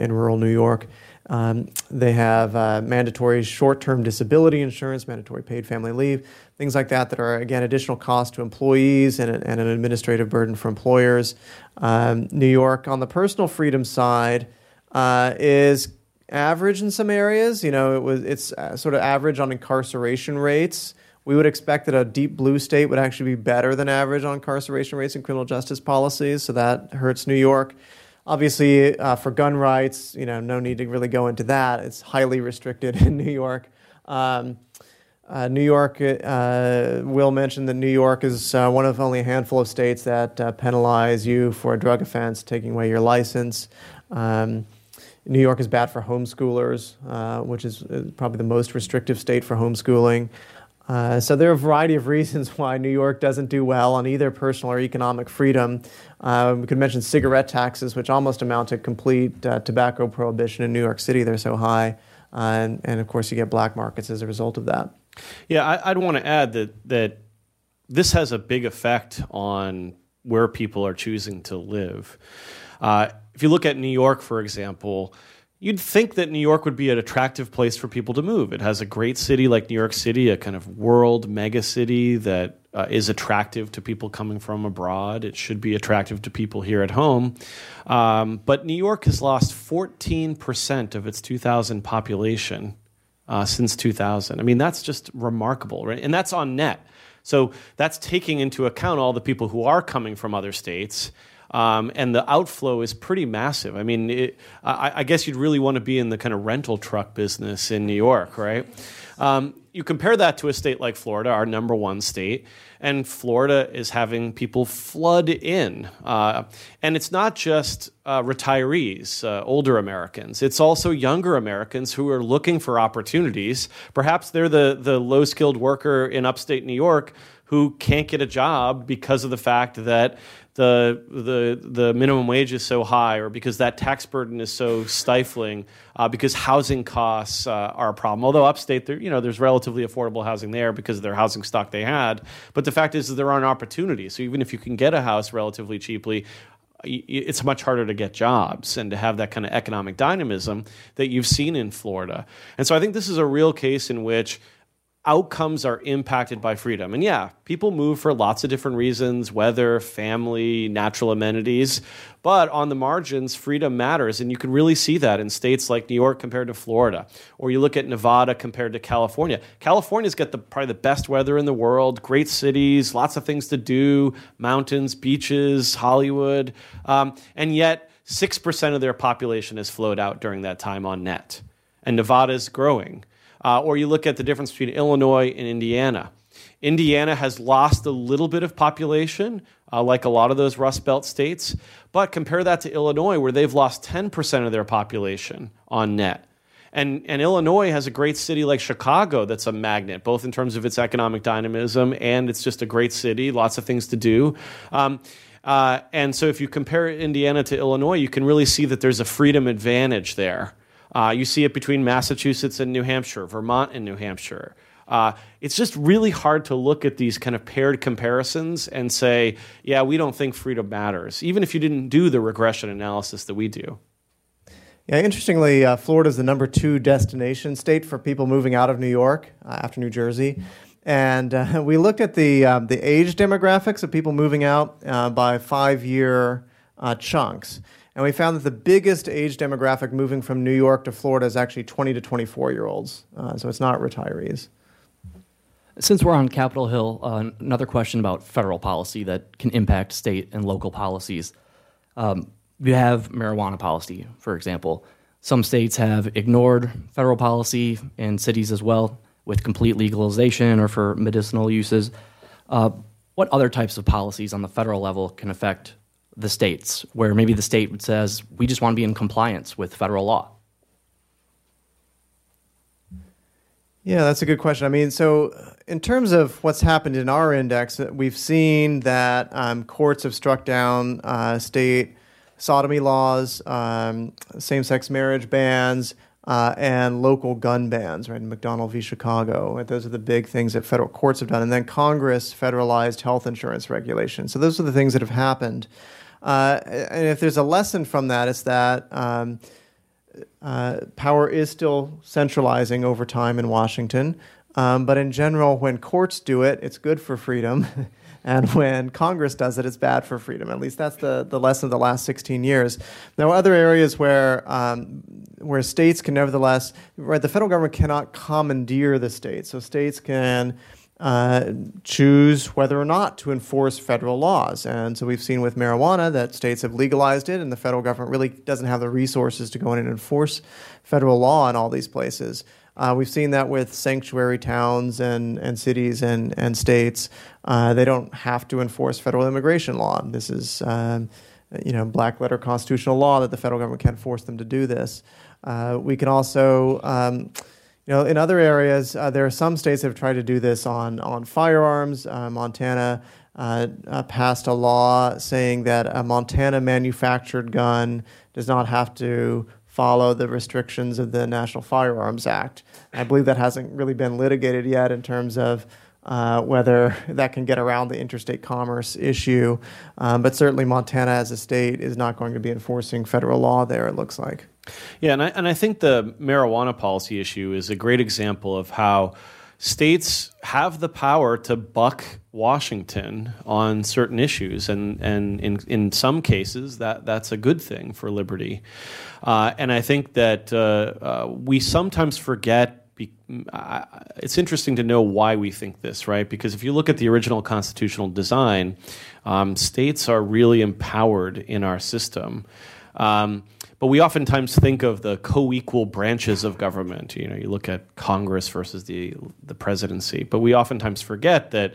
in rural New York. Um, they have uh, mandatory short term disability insurance, mandatory paid family leave, things like that, that are, again, additional costs to employees and, and an administrative burden for employers. Um, New York, on the personal freedom side, uh, is average in some areas. You know, it was, it's uh, sort of average on incarceration rates. We would expect that a deep blue state would actually be better than average on incarceration rates and criminal justice policies, so that hurts New York. Obviously, uh, for gun rights, you know, no need to really go into that. It's highly restricted *laughs* in New York. Um, uh, New York, uh, Will mentioned that New York is uh, one of only a handful of states that uh, penalize you for a drug offense, taking away your license. Um, New York is bad for homeschoolers, uh, which is uh, probably the most restrictive state for homeschooling. So there are a variety of *laughs* reasons why New York doesn't do well on either personal or economic freedom. Uh, we could mention cigarette taxes, which almost amount to complete tobacco prohibition in New York City. They're so high, and, and, of course you get black markets as a result of that. Yeah, I, would want to add that that this has a big effect on where people are choosing to live. Uh, if you look at New York, for example You'd think that New York would be an attractive place for people to move. It has a great city like New York City, a kind of world mega city that uh, is attractive to people coming from abroad. It should be attractive to people here at home. Um, but New York has lost 14% of its 2000 population uh, since 2000. I mean, that's just remarkable, right? And that's on net. So that's taking into account all the people who are coming from other states um, and the outflow is pretty massive. I mean, it, I, I, guess you'd really want to be in the kind of rental truck business in New York, right? Um, you compare that to a state like Florida, our number one state, and Florida is having people flood in. Uh, and it's not just uh, retirees, uh, older Americans, it's also younger Americans who are looking for opportunities. Perhaps they're the, the low skilled worker in upstate New York who can't get a job because of the fact that the, the, the minimum wage is so high or because that tax burden is so stifling, uh, because housing costs uh, are a problem. Although upstate, there, you know, there's relatively affordable housing there because of their housing stock they had. But the fact is that there aren't opportunities. So even if you can get a house relatively cheaply, it's much harder to get jobs and to have that kind of economic dynamism that you've seen in Florida. And so I think this is a real case in which outcomes are impacted by freedom. And yeah, people move for lots of different reasons weather, family, natural amenities. But on the margins, freedom matters. And you can really see that in states like New York compared to Florida. Or you look at Nevada compared to California. California's got the, probably the best weather in the world, great cities, lots of things to do, mountains, beaches, Hollywood. Um, and yet, 6% of their population has flowed out during that time on net. And Nevada's growing. Uh, or you look at the difference between Illinois and Indiana. Indiana has lost a little bit of population, uh, like a lot of those Rust Belt states, but compare that to Illinois, where they've lost 10% of their population on net. And, and Illinois has a great city like Chicago that's a magnet, both in terms of its economic dynamism and it's just a great city, lots of things to do. Um, uh, and so if you compare Indiana to Illinois, you can really see that there's a freedom advantage there. Uh, you see it between Massachusetts and New Hampshire, Vermont and New Hampshire. Uh, it's just really hard to look at these kind of paired comparisons and say, yeah, we don't think freedom matters, even if you didn't do the regression analysis that we do. Yeah, interestingly, uh, Florida is the number two destination state for people moving out of New York uh, after New Jersey. And uh, *laughs* we looked at the, um, the age demographics of people moving out uh, by five year chunks. And we found that the biggest age demographic moving from New York to Florida is actually 20 to 24 year olds. Uh, so it's not retirees. Since we're on Capitol Hill, uh, another question about federal policy that can impact state and local policies. Um, you have marijuana policy, for example. Some states have ignored federal policy, and cities as well, with complete legalization or for medicinal uses. Uh, what other types of policies on the federal level can affect the states, where maybe the state says, we just want to be in compliance with federal law? Yeah, that's a good question. I mean, so uh, in terms of what's happened in our index, uh, we've seen that um, courts have struck down uh, state sodomy laws, um, same sex marriage bans, uh, and local gun bans, right? McDonald v. Chicago. Right? Those are the big things that federal courts have done. And then Congress federalized health insurance regulation. So those are the things that have happened. Uh, and if there's a lesson from that, it's that um, uh, power is still centralizing over time in Washington. Um, but in general, when courts do it, it's good for freedom. *laughs* and when Congress does it, it's bad for freedom. At least that's the, the lesson of the last 16 years. Are other areas where, um, where states can nevertheless, right, the federal government cannot commandeer the states. So states can uh, choose whether or not to enforce federal laws. And so we've seen with marijuana that states have legalized it, and the federal government really doesn't have the resources to go in and enforce federal law in all these places. Uh, we've seen that with sanctuary towns and, and cities and, and states. Uh, they don't have to enforce federal immigration law. This is, um, you know, black letter constitutional law that the federal government can't force them to do this. Uh, we can also um, you know, in other areas, uh, there are some states that have tried to do this on on firearms. Uh, Montana uh, uh passed a law saying that a Montana manufactured gun does not have to follow the restrictions of the National Firearms Act. I believe that hasn't really been litigated yet in terms of uh, whether that can get around the interstate commerce issue. Um, but certainly, Montana as a state is not going to be enforcing federal law there, it looks like. Yeah, and I, and I think the marijuana policy issue is a great example of how states have the power to buck Washington on certain issues, and, and in, in some cases, that, that's a good thing for liberty. Uh, and I think that uh, uh, we sometimes forget. Be, it's interesting to know why we think this, right? Because if you look at the original constitutional design, um, states are really empowered in our system. Um, but we oftentimes think of the co-equal branches of government. You know, you look at Congress versus the the presidency, but we oftentimes forget that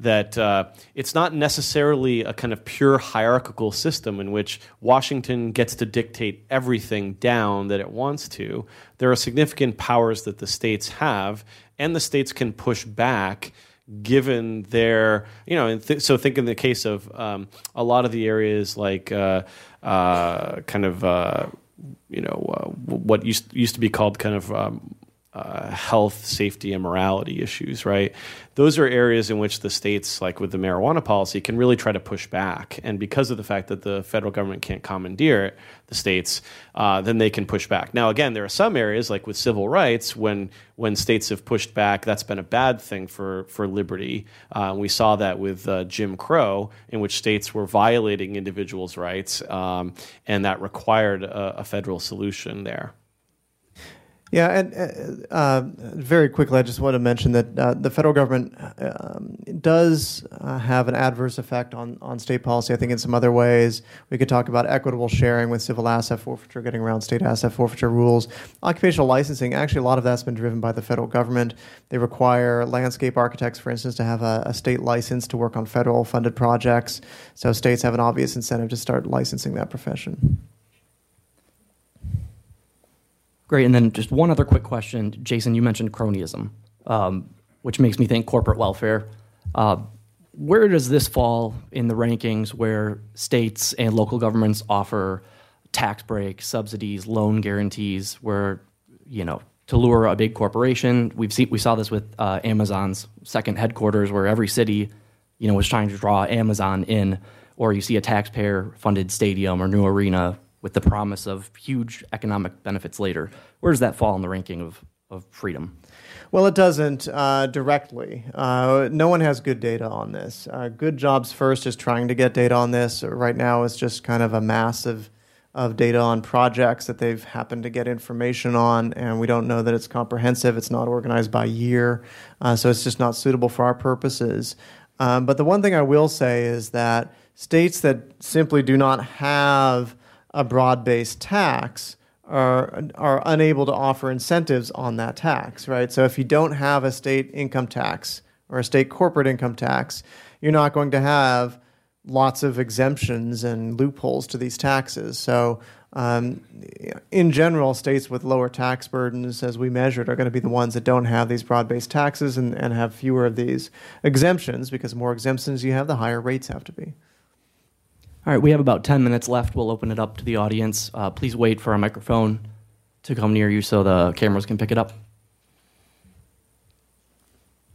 that uh, it's not necessarily a kind of pure hierarchical system in which Washington gets to dictate everything down that it wants to. There are significant powers that the states have, and the states can push back given their you know th- so think in the case of um, a lot of the areas like uh, uh, kind of uh, you know uh, what used used to be called kind of um, uh, health, safety, and morality issues, right? Those are areas in which the states, like with the marijuana policy, can really try to push back. And because of the fact that the federal government can't commandeer the states, uh, then they can push back. Now, again, there are some areas, like with civil rights, when when states have pushed back, that's been a bad thing for for liberty. Uh, we saw that with uh, Jim Crow, in which states were violating individuals' rights, um, and that required a, a federal solution there. Yeah, and uh, uh, very quickly, I just want to mention that uh, the federal government um, does uh, have an adverse effect on, on state policy. I think in some other ways, we could talk about equitable sharing with civil asset forfeiture, getting around state asset forfeiture rules. Occupational licensing, actually, a lot of that's been driven by the federal government. They require landscape architects, for instance, to have a, a state license to work on federal funded projects. So states have an obvious incentive to start licensing that profession. Great. And then just one other quick question. Jason, you mentioned cronyism, um, which makes me think corporate welfare. Uh, where does this fall in the rankings where states and local governments offer tax breaks, subsidies, loan guarantees, where, you know, to lure a big corporation? We've seen, we saw this with uh, Amazon's second headquarters, where every city, you know, was trying to draw Amazon in, or you see a taxpayer funded stadium or new arena with the promise of huge economic benefits later. Where does that fall in the ranking of, of freedom? Well, it doesn't uh, directly. Uh, no one has good data on this. Uh, good Jobs First is trying to get data on this. Right now, it's just kind of a massive of data on projects that they've happened to get information on, and we don't know that it's comprehensive. It's not organized by year, uh, so it's just not suitable for our purposes. Um, but the one thing I will say is that states that simply do not have a broad based tax are, are unable to offer incentives on that tax, right? So if you don't have a state income tax or a state corporate income tax, you're not going to have lots of exemptions and loopholes to these taxes. So, um, in general, states with lower tax burdens, as we measured, are going to be the ones that don't have these broad based taxes and, and have fewer of these exemptions because the more exemptions you have, the higher rates have to be. All right, we have about 10 minutes left. We'll open it up to the audience. Uh, please wait for a microphone to come near you so the cameras can pick it up.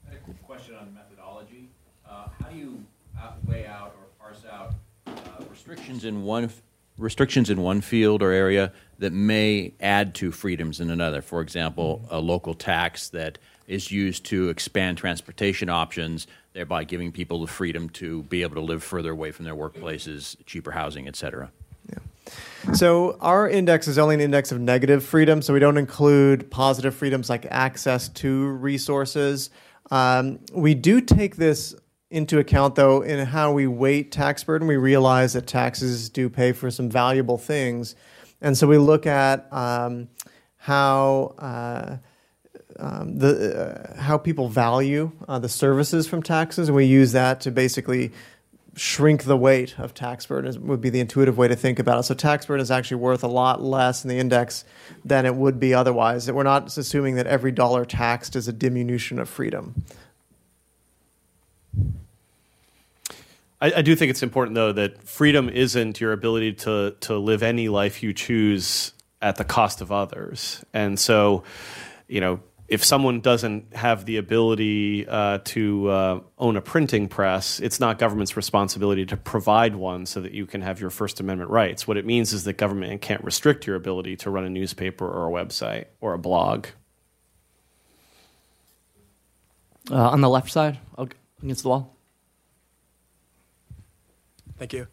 I had a question on methodology. Uh, how do you weigh out or parse out uh, restrictions in one restrictions in one field or area that may add to freedoms in another? For example, a local tax that is used to expand transportation options thereby giving people the freedom to be able to live further away from their workplaces, cheaper housing, et cetera. So our index is only an index of negative freedom, so we don't include positive freedoms like access to resources. Um, we do take this into account, though, in how we weight tax burden. We realize that taxes do pay for some valuable things, and so we look at um, how. Uh, um, the uh, how people value uh, the services from taxes, and we use that to basically shrink the weight of tax burden. Would be the intuitive way to think about it. So tax burden is actually worth a lot less in the index than it would be otherwise. That we're not assuming that every dollar taxed is a diminution of freedom. I, I do think it's important, though, that freedom isn't your ability to to live any life you choose at the cost of others, and so you know if someone doesn't have the ability uh, to uh, own a printing press, it's not government's responsibility to provide one so that you can have your First Amendment rights. What it means is that government can't restrict your ability to run a newspaper or a website or a blog. Uh, on the left side, against the wall. Thank you.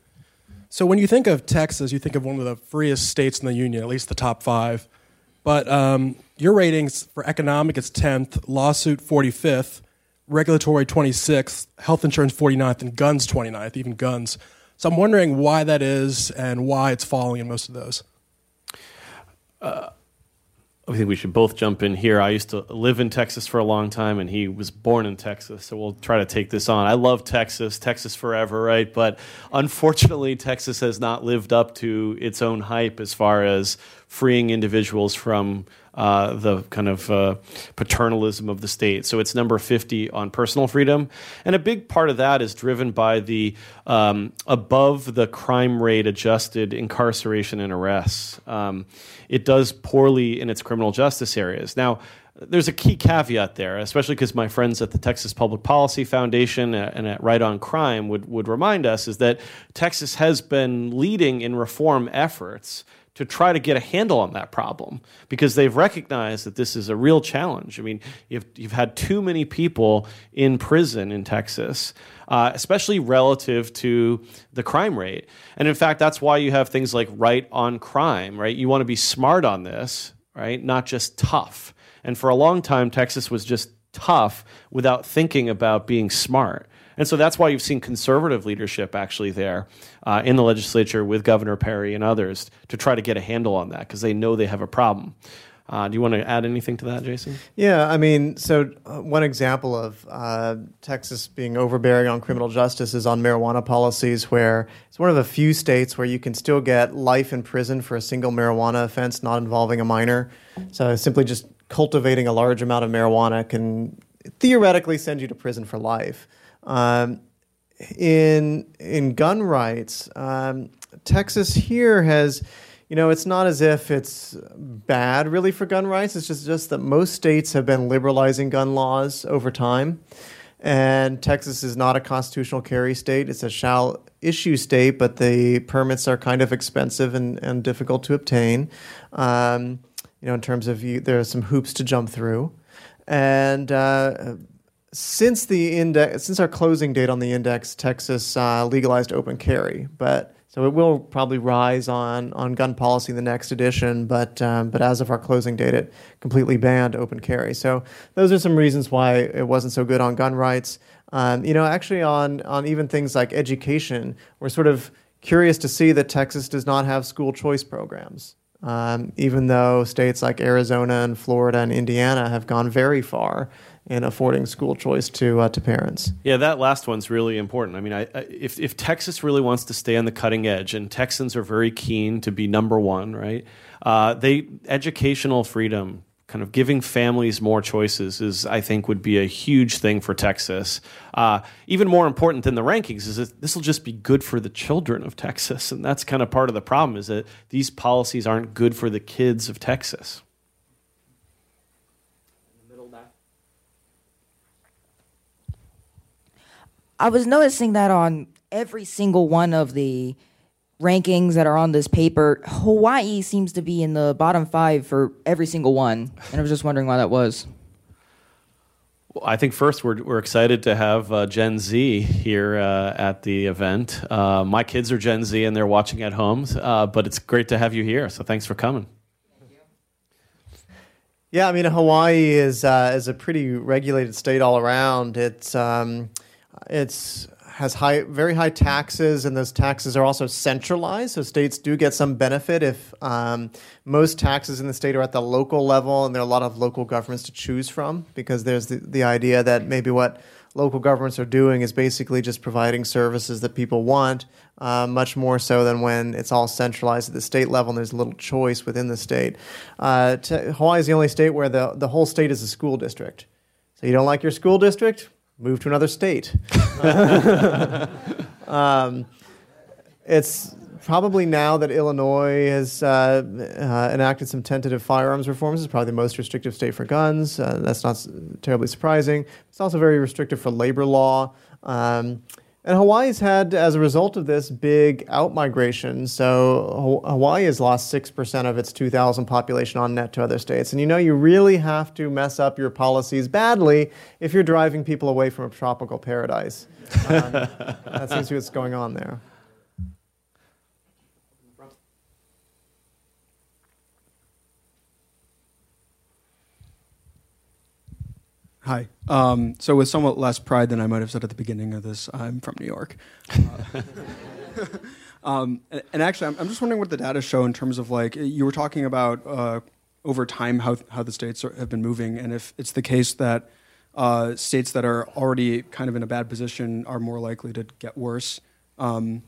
So, when you think of Texas, you think of one of the freest states in the union, at least the top five. But um, your ratings for economic is 10th, lawsuit 45th, regulatory 26th, health insurance 49th, and guns 29th, even guns. So I'm wondering why that is and why it's falling in most of those. uh, I think we should both jump in here. I used to live in Texas for a long time, and he was born in Texas, so we'll try to take this on. I love Texas, Texas forever, right? But unfortunately, Texas has not lived up to its own hype as far as freeing individuals from uh, the kind of uh, paternalism of the state. So it's number 50 on personal freedom. And a big part of that is driven by the um, above the crime rate adjusted incarceration and arrests. Um, it does poorly in its criminal justice areas. Now, there's a key caveat there, especially because my friends at the Texas Public Policy Foundation and at Right on Crime would, would remind us is that Texas has been leading in reform efforts to try to get a handle on that problem because they've recognized that this is a real challenge. I mean, you've, you've had too many people in prison in Texas, uh, especially relative to the crime rate. And in fact, that's why you have things like right on crime, right? You want to be smart on this, right? Not just tough. And for a long time, Texas was just tough without thinking about being smart. And so that's why you've seen conservative leadership actually there uh, in the legislature with Governor Perry and others to try to get a handle on that because they know they have a problem. Uh, do you want to add anything to that, Jason? Yeah, I mean, so uh, one example of uh, Texas being overbearing on criminal justice is on marijuana policies, where it's one of the few states where you can still get life in prison for a single marijuana offense not involving a minor. So simply just cultivating a large amount of marijuana can theoretically send you to prison for life. Um, in in gun rights, um, Texas here has, you know, it's not as if it's bad really for gun rights. It's just just that most states have been liberalizing gun laws over time, and Texas is not a constitutional carry state. It's a shall issue state, but the permits are kind of expensive and, and difficult to obtain. Um, you know, in terms of you, there are some hoops to jump through, and uh, since the index, since our closing date on the index, Texas uh, legalized open carry, but so it will probably rise on, on gun policy in the next edition. But um, but as of our closing date, it completely banned open carry. So those are some reasons why it wasn't so good on gun rights. Um, you know, actually on on even things like education, we're sort of curious to see that Texas does not have school choice programs. Um, even though states like Arizona and Florida and Indiana have gone very far in affording school choice to uh, to parents. Yeah, that last one's really important. I mean, I, I, if if Texas really wants to stay on the cutting edge, and Texans are very keen to be number one, right? Uh, they educational freedom, kind of giving families more choices, is I think would be a huge thing for Texas. Uh, even more important than the rankings is that this will just be good for the children of Texas, and that's kind of part of the problem is that these policies aren't good for the kids of Texas. I was noticing that on every single one of the rankings that are on this paper, Hawaii seems to be in the bottom five for every single one. And I was just wondering why that was. Well, I think first we're, we're excited to have uh, Gen Z here uh, at the event. Uh, my kids are Gen Z and they're watching at home, uh, but it's great to have you here. So thanks for coming. Yeah, I mean Hawaii is uh, is a pretty regulated state all around. It's um, it's has high, very high taxes, and those taxes are also centralized. So states do get some benefit if um, most taxes in the state are at the local level, and there are a lot of local governments to choose from. Because there's the, the idea that maybe what local governments are doing is basically just providing services that people want, uh, much more so than when it's all centralized at the state level and there's little choice within the state. Uh, Hawaii is the only state where the, the whole state is a school district. So you don't like your school district? Move to another state. *laughs* *laughs* um, it's probably now that Illinois has uh, uh, enacted some tentative firearms reforms, it's probably the most restrictive state for guns. Uh, that's not terribly surprising. It's also very restrictive for labor law. Um, and Hawaii's had, as a result of this, big outmigration. So Hawaii has lost 6% of its 2,000 population on net to other states. And you know, you really have to mess up your policies badly if you're driving people away from a tropical paradise. Um, that seems to be what's going on there. Hi. Um, so, with somewhat less pride than I might have said at the beginning of this, I'm from New York. *laughs* Uh, *laughs* Um, and, and actually, I'm, I'm just wondering what the data show in terms of like you were talking about uh, over time how how the states are, have been moving, and if it's the case that uh, states that are already kind of in a bad position are more likely to get worse. Um,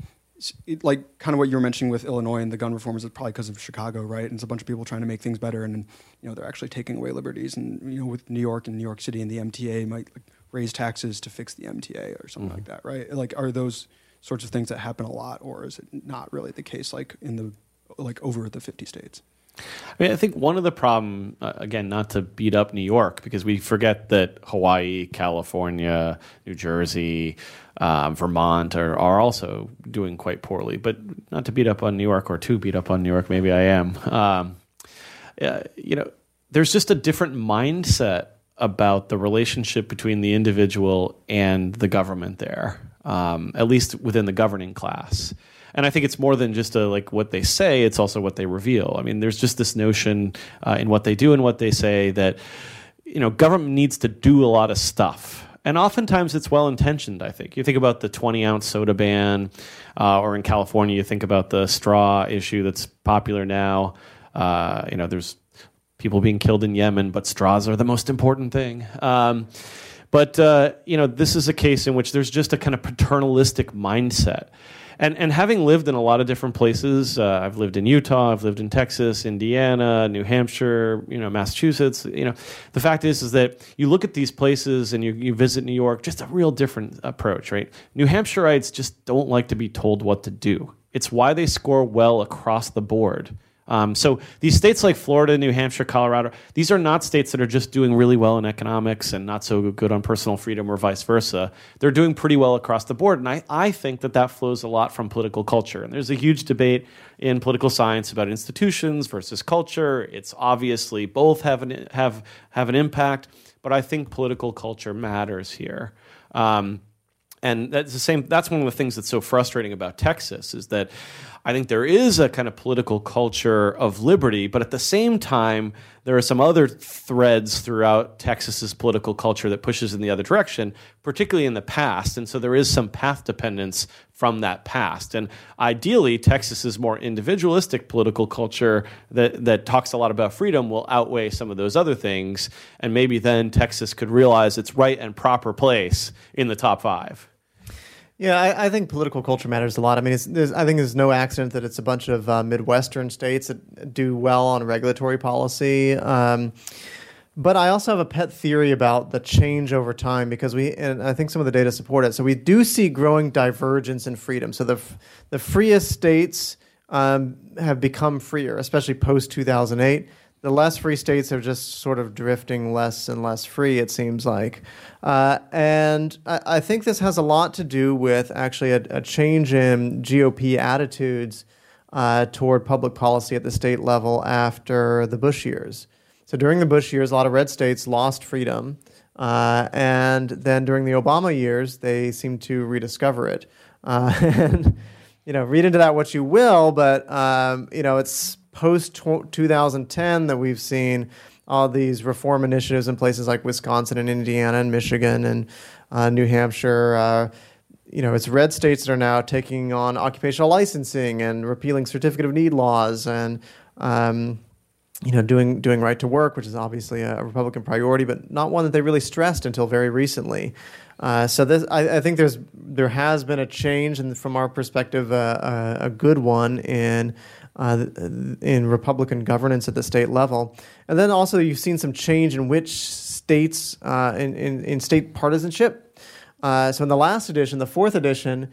it- like kind of what you were mentioning with Illinois and the gun reform is probably because of Chicago, right? And it's a bunch of people trying to make things better, and you know they're actually taking away liberties. And you know with New York and New York City and the MTA might like, raise taxes to fix the MTA or something mm-hmm. like that, right? Like are those sorts of things that happen a lot, or is it not really the case like in the like over the 50 states? I mean, I think one of the problem, uh, again, not to beat up New York, because we forget that Hawaii, California, New Jersey, um, Vermont are, are also doing quite poorly. But not to beat up on New York or to beat up on New York, maybe I am. Um, uh, you know, there's just a different mindset about the relationship between the individual and the government there, um, at least within the governing class. And I think it's more than just a, like what they say; it's also what they reveal. I mean, there's just this notion uh, in what they do and what they say that you know government needs to do a lot of stuff. And oftentimes it's well intentioned, I think. You think about the 20 ounce soda ban, uh, or in California, you think about the straw issue that's popular now. Uh, you know, there's people being killed in Yemen, but straws are the most important thing. Um, but uh, you know, this is a case in which there's just a kind of paternalistic mindset. And, and having lived in a lot of different places, uh, I've lived in Utah, I've lived in Texas, Indiana, New Hampshire, you know, Massachusetts. You know, the fact is is that you look at these places and you, you visit New York, just a real different approach, right? New Hampshireites just don't like to be told what to do. It's why they score well across the board. Um, so these states like Florida, New Hampshire, Colorado, these are not states that are just doing really well in economics and not so good on personal freedom or vice versa. They're doing pretty well across the board. And I, I think that that flows a lot from political culture. And there's a huge debate in political science about institutions versus culture. It's obviously both have an, have, have an impact, but I think political culture matters here. Um, and that's the same that's one of the things that's so frustrating about Texas is that I think there is a kind of political culture of liberty, but at the same time, there are some other threads throughout Texas's political culture that pushes in the other direction, particularly in the past. And so there is some path dependence from that past. And ideally, Texas's more individualistic political culture that, that talks a lot about freedom will outweigh some of those other things. And maybe then Texas could realize its right and proper place in the top five. Yeah, I, I think political culture matters a lot. I mean, I think there's no accident that it's a bunch of uh, Midwestern states that do well on regulatory policy. Um, but I also have a pet theory about the change over time because we, and I think some of the data support it. So we do see growing divergence in freedom. So the the freest states um, have become freer, especially post 2008 the less free states are just sort of drifting less and less free, it seems like. Uh, and I, I, think this has a lot to do with actually a, a change in GOP attitudes uh, toward public policy at the state level after the Bush years. So during the Bush years, a lot of red states lost freedom. Uh, and then during the Obama years, they seemed to rediscover it. Uh, *laughs* and, you know, read into that what you will, but, um, you know, it's post 2010 that we've seen all these reform initiatives in places like Wisconsin and Indiana and Michigan and uh, New Hampshire. Uh, you know, it's red states that are now taking on occupational licensing and repealing certificate of need laws and, um, you know, doing doing right to work, which is obviously a Republican priority, but not one that they really stressed until very recently. Uh, so this, I, I, think there's there has been a change, and from our perspective, uh, a, a good one in uh, in Republican governance at the state level. And then also you've seen some change in which states, uh, in, in, in, state partisanship. Uh, so in the last edition, the fourth edition,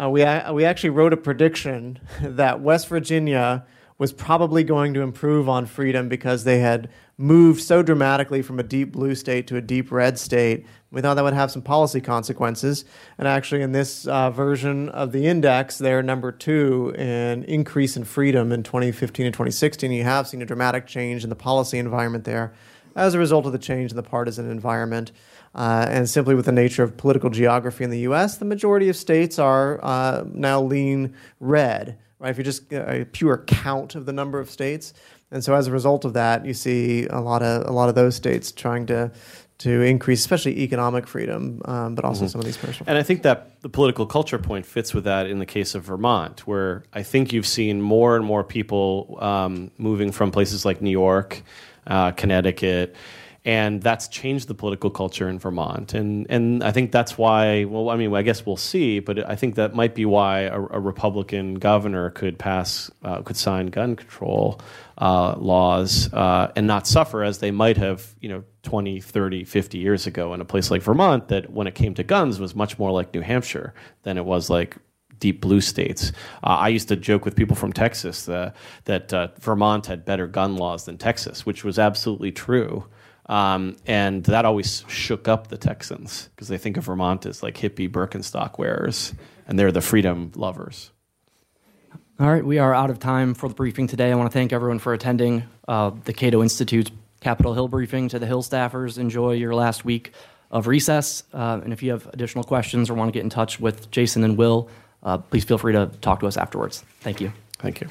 uh, we, a- we actually wrote a prediction *laughs* that West Virginia was probably going to improve on freedom because they had moved so dramatically from a deep blue state to a deep red state. We thought that would have some policy consequences. And actually, in this uh, version of the index, they're number two in increase in freedom in 2015 and 2016. You have seen a dramatic change in the policy environment there as a result of the change in the partisan environment. Uh, and simply with the nature of political geography in the U.S., the majority of states are uh, now lean red. Right? If you just uh, a pure count of the number of states, And so as a result of that, you see a lot of a lot of those states trying to to increase, especially economic freedom, um, but also some of these personal. And I think that the political culture point fits with that in the case of Vermont, where I think you've seen more and more people um, moving from places like New York, uh, Connecticut, and that's changed the political culture in Vermont. And and I think that's why. Well, I mean, I guess we'll see, but I think that might be why a, a Republican governor could pass, uh, could sign gun control uh, laws uh, and not suffer as they might have, you know, 20, 30, 50 years ago in a place like Vermont that when it came to guns was much more like New Hampshire than it was like deep blue states. Uh, I used to joke with people from Texas uh, that uh, Vermont had better gun laws than Texas, which was absolutely true. Um, and that always shook up the Texans because they think of Vermont as like hippie Birkenstock wearers, and they're the freedom lovers. All right, we are out of time for the briefing today. I want to thank everyone for attending uh, the Cato Institute's Capitol Hill briefing. To the Hill staffers, enjoy your last week of recess. Uh, and if you have additional questions or want to get in touch with Jason and Will, uh, please feel free to talk to us afterwards. Thank you. Thank you.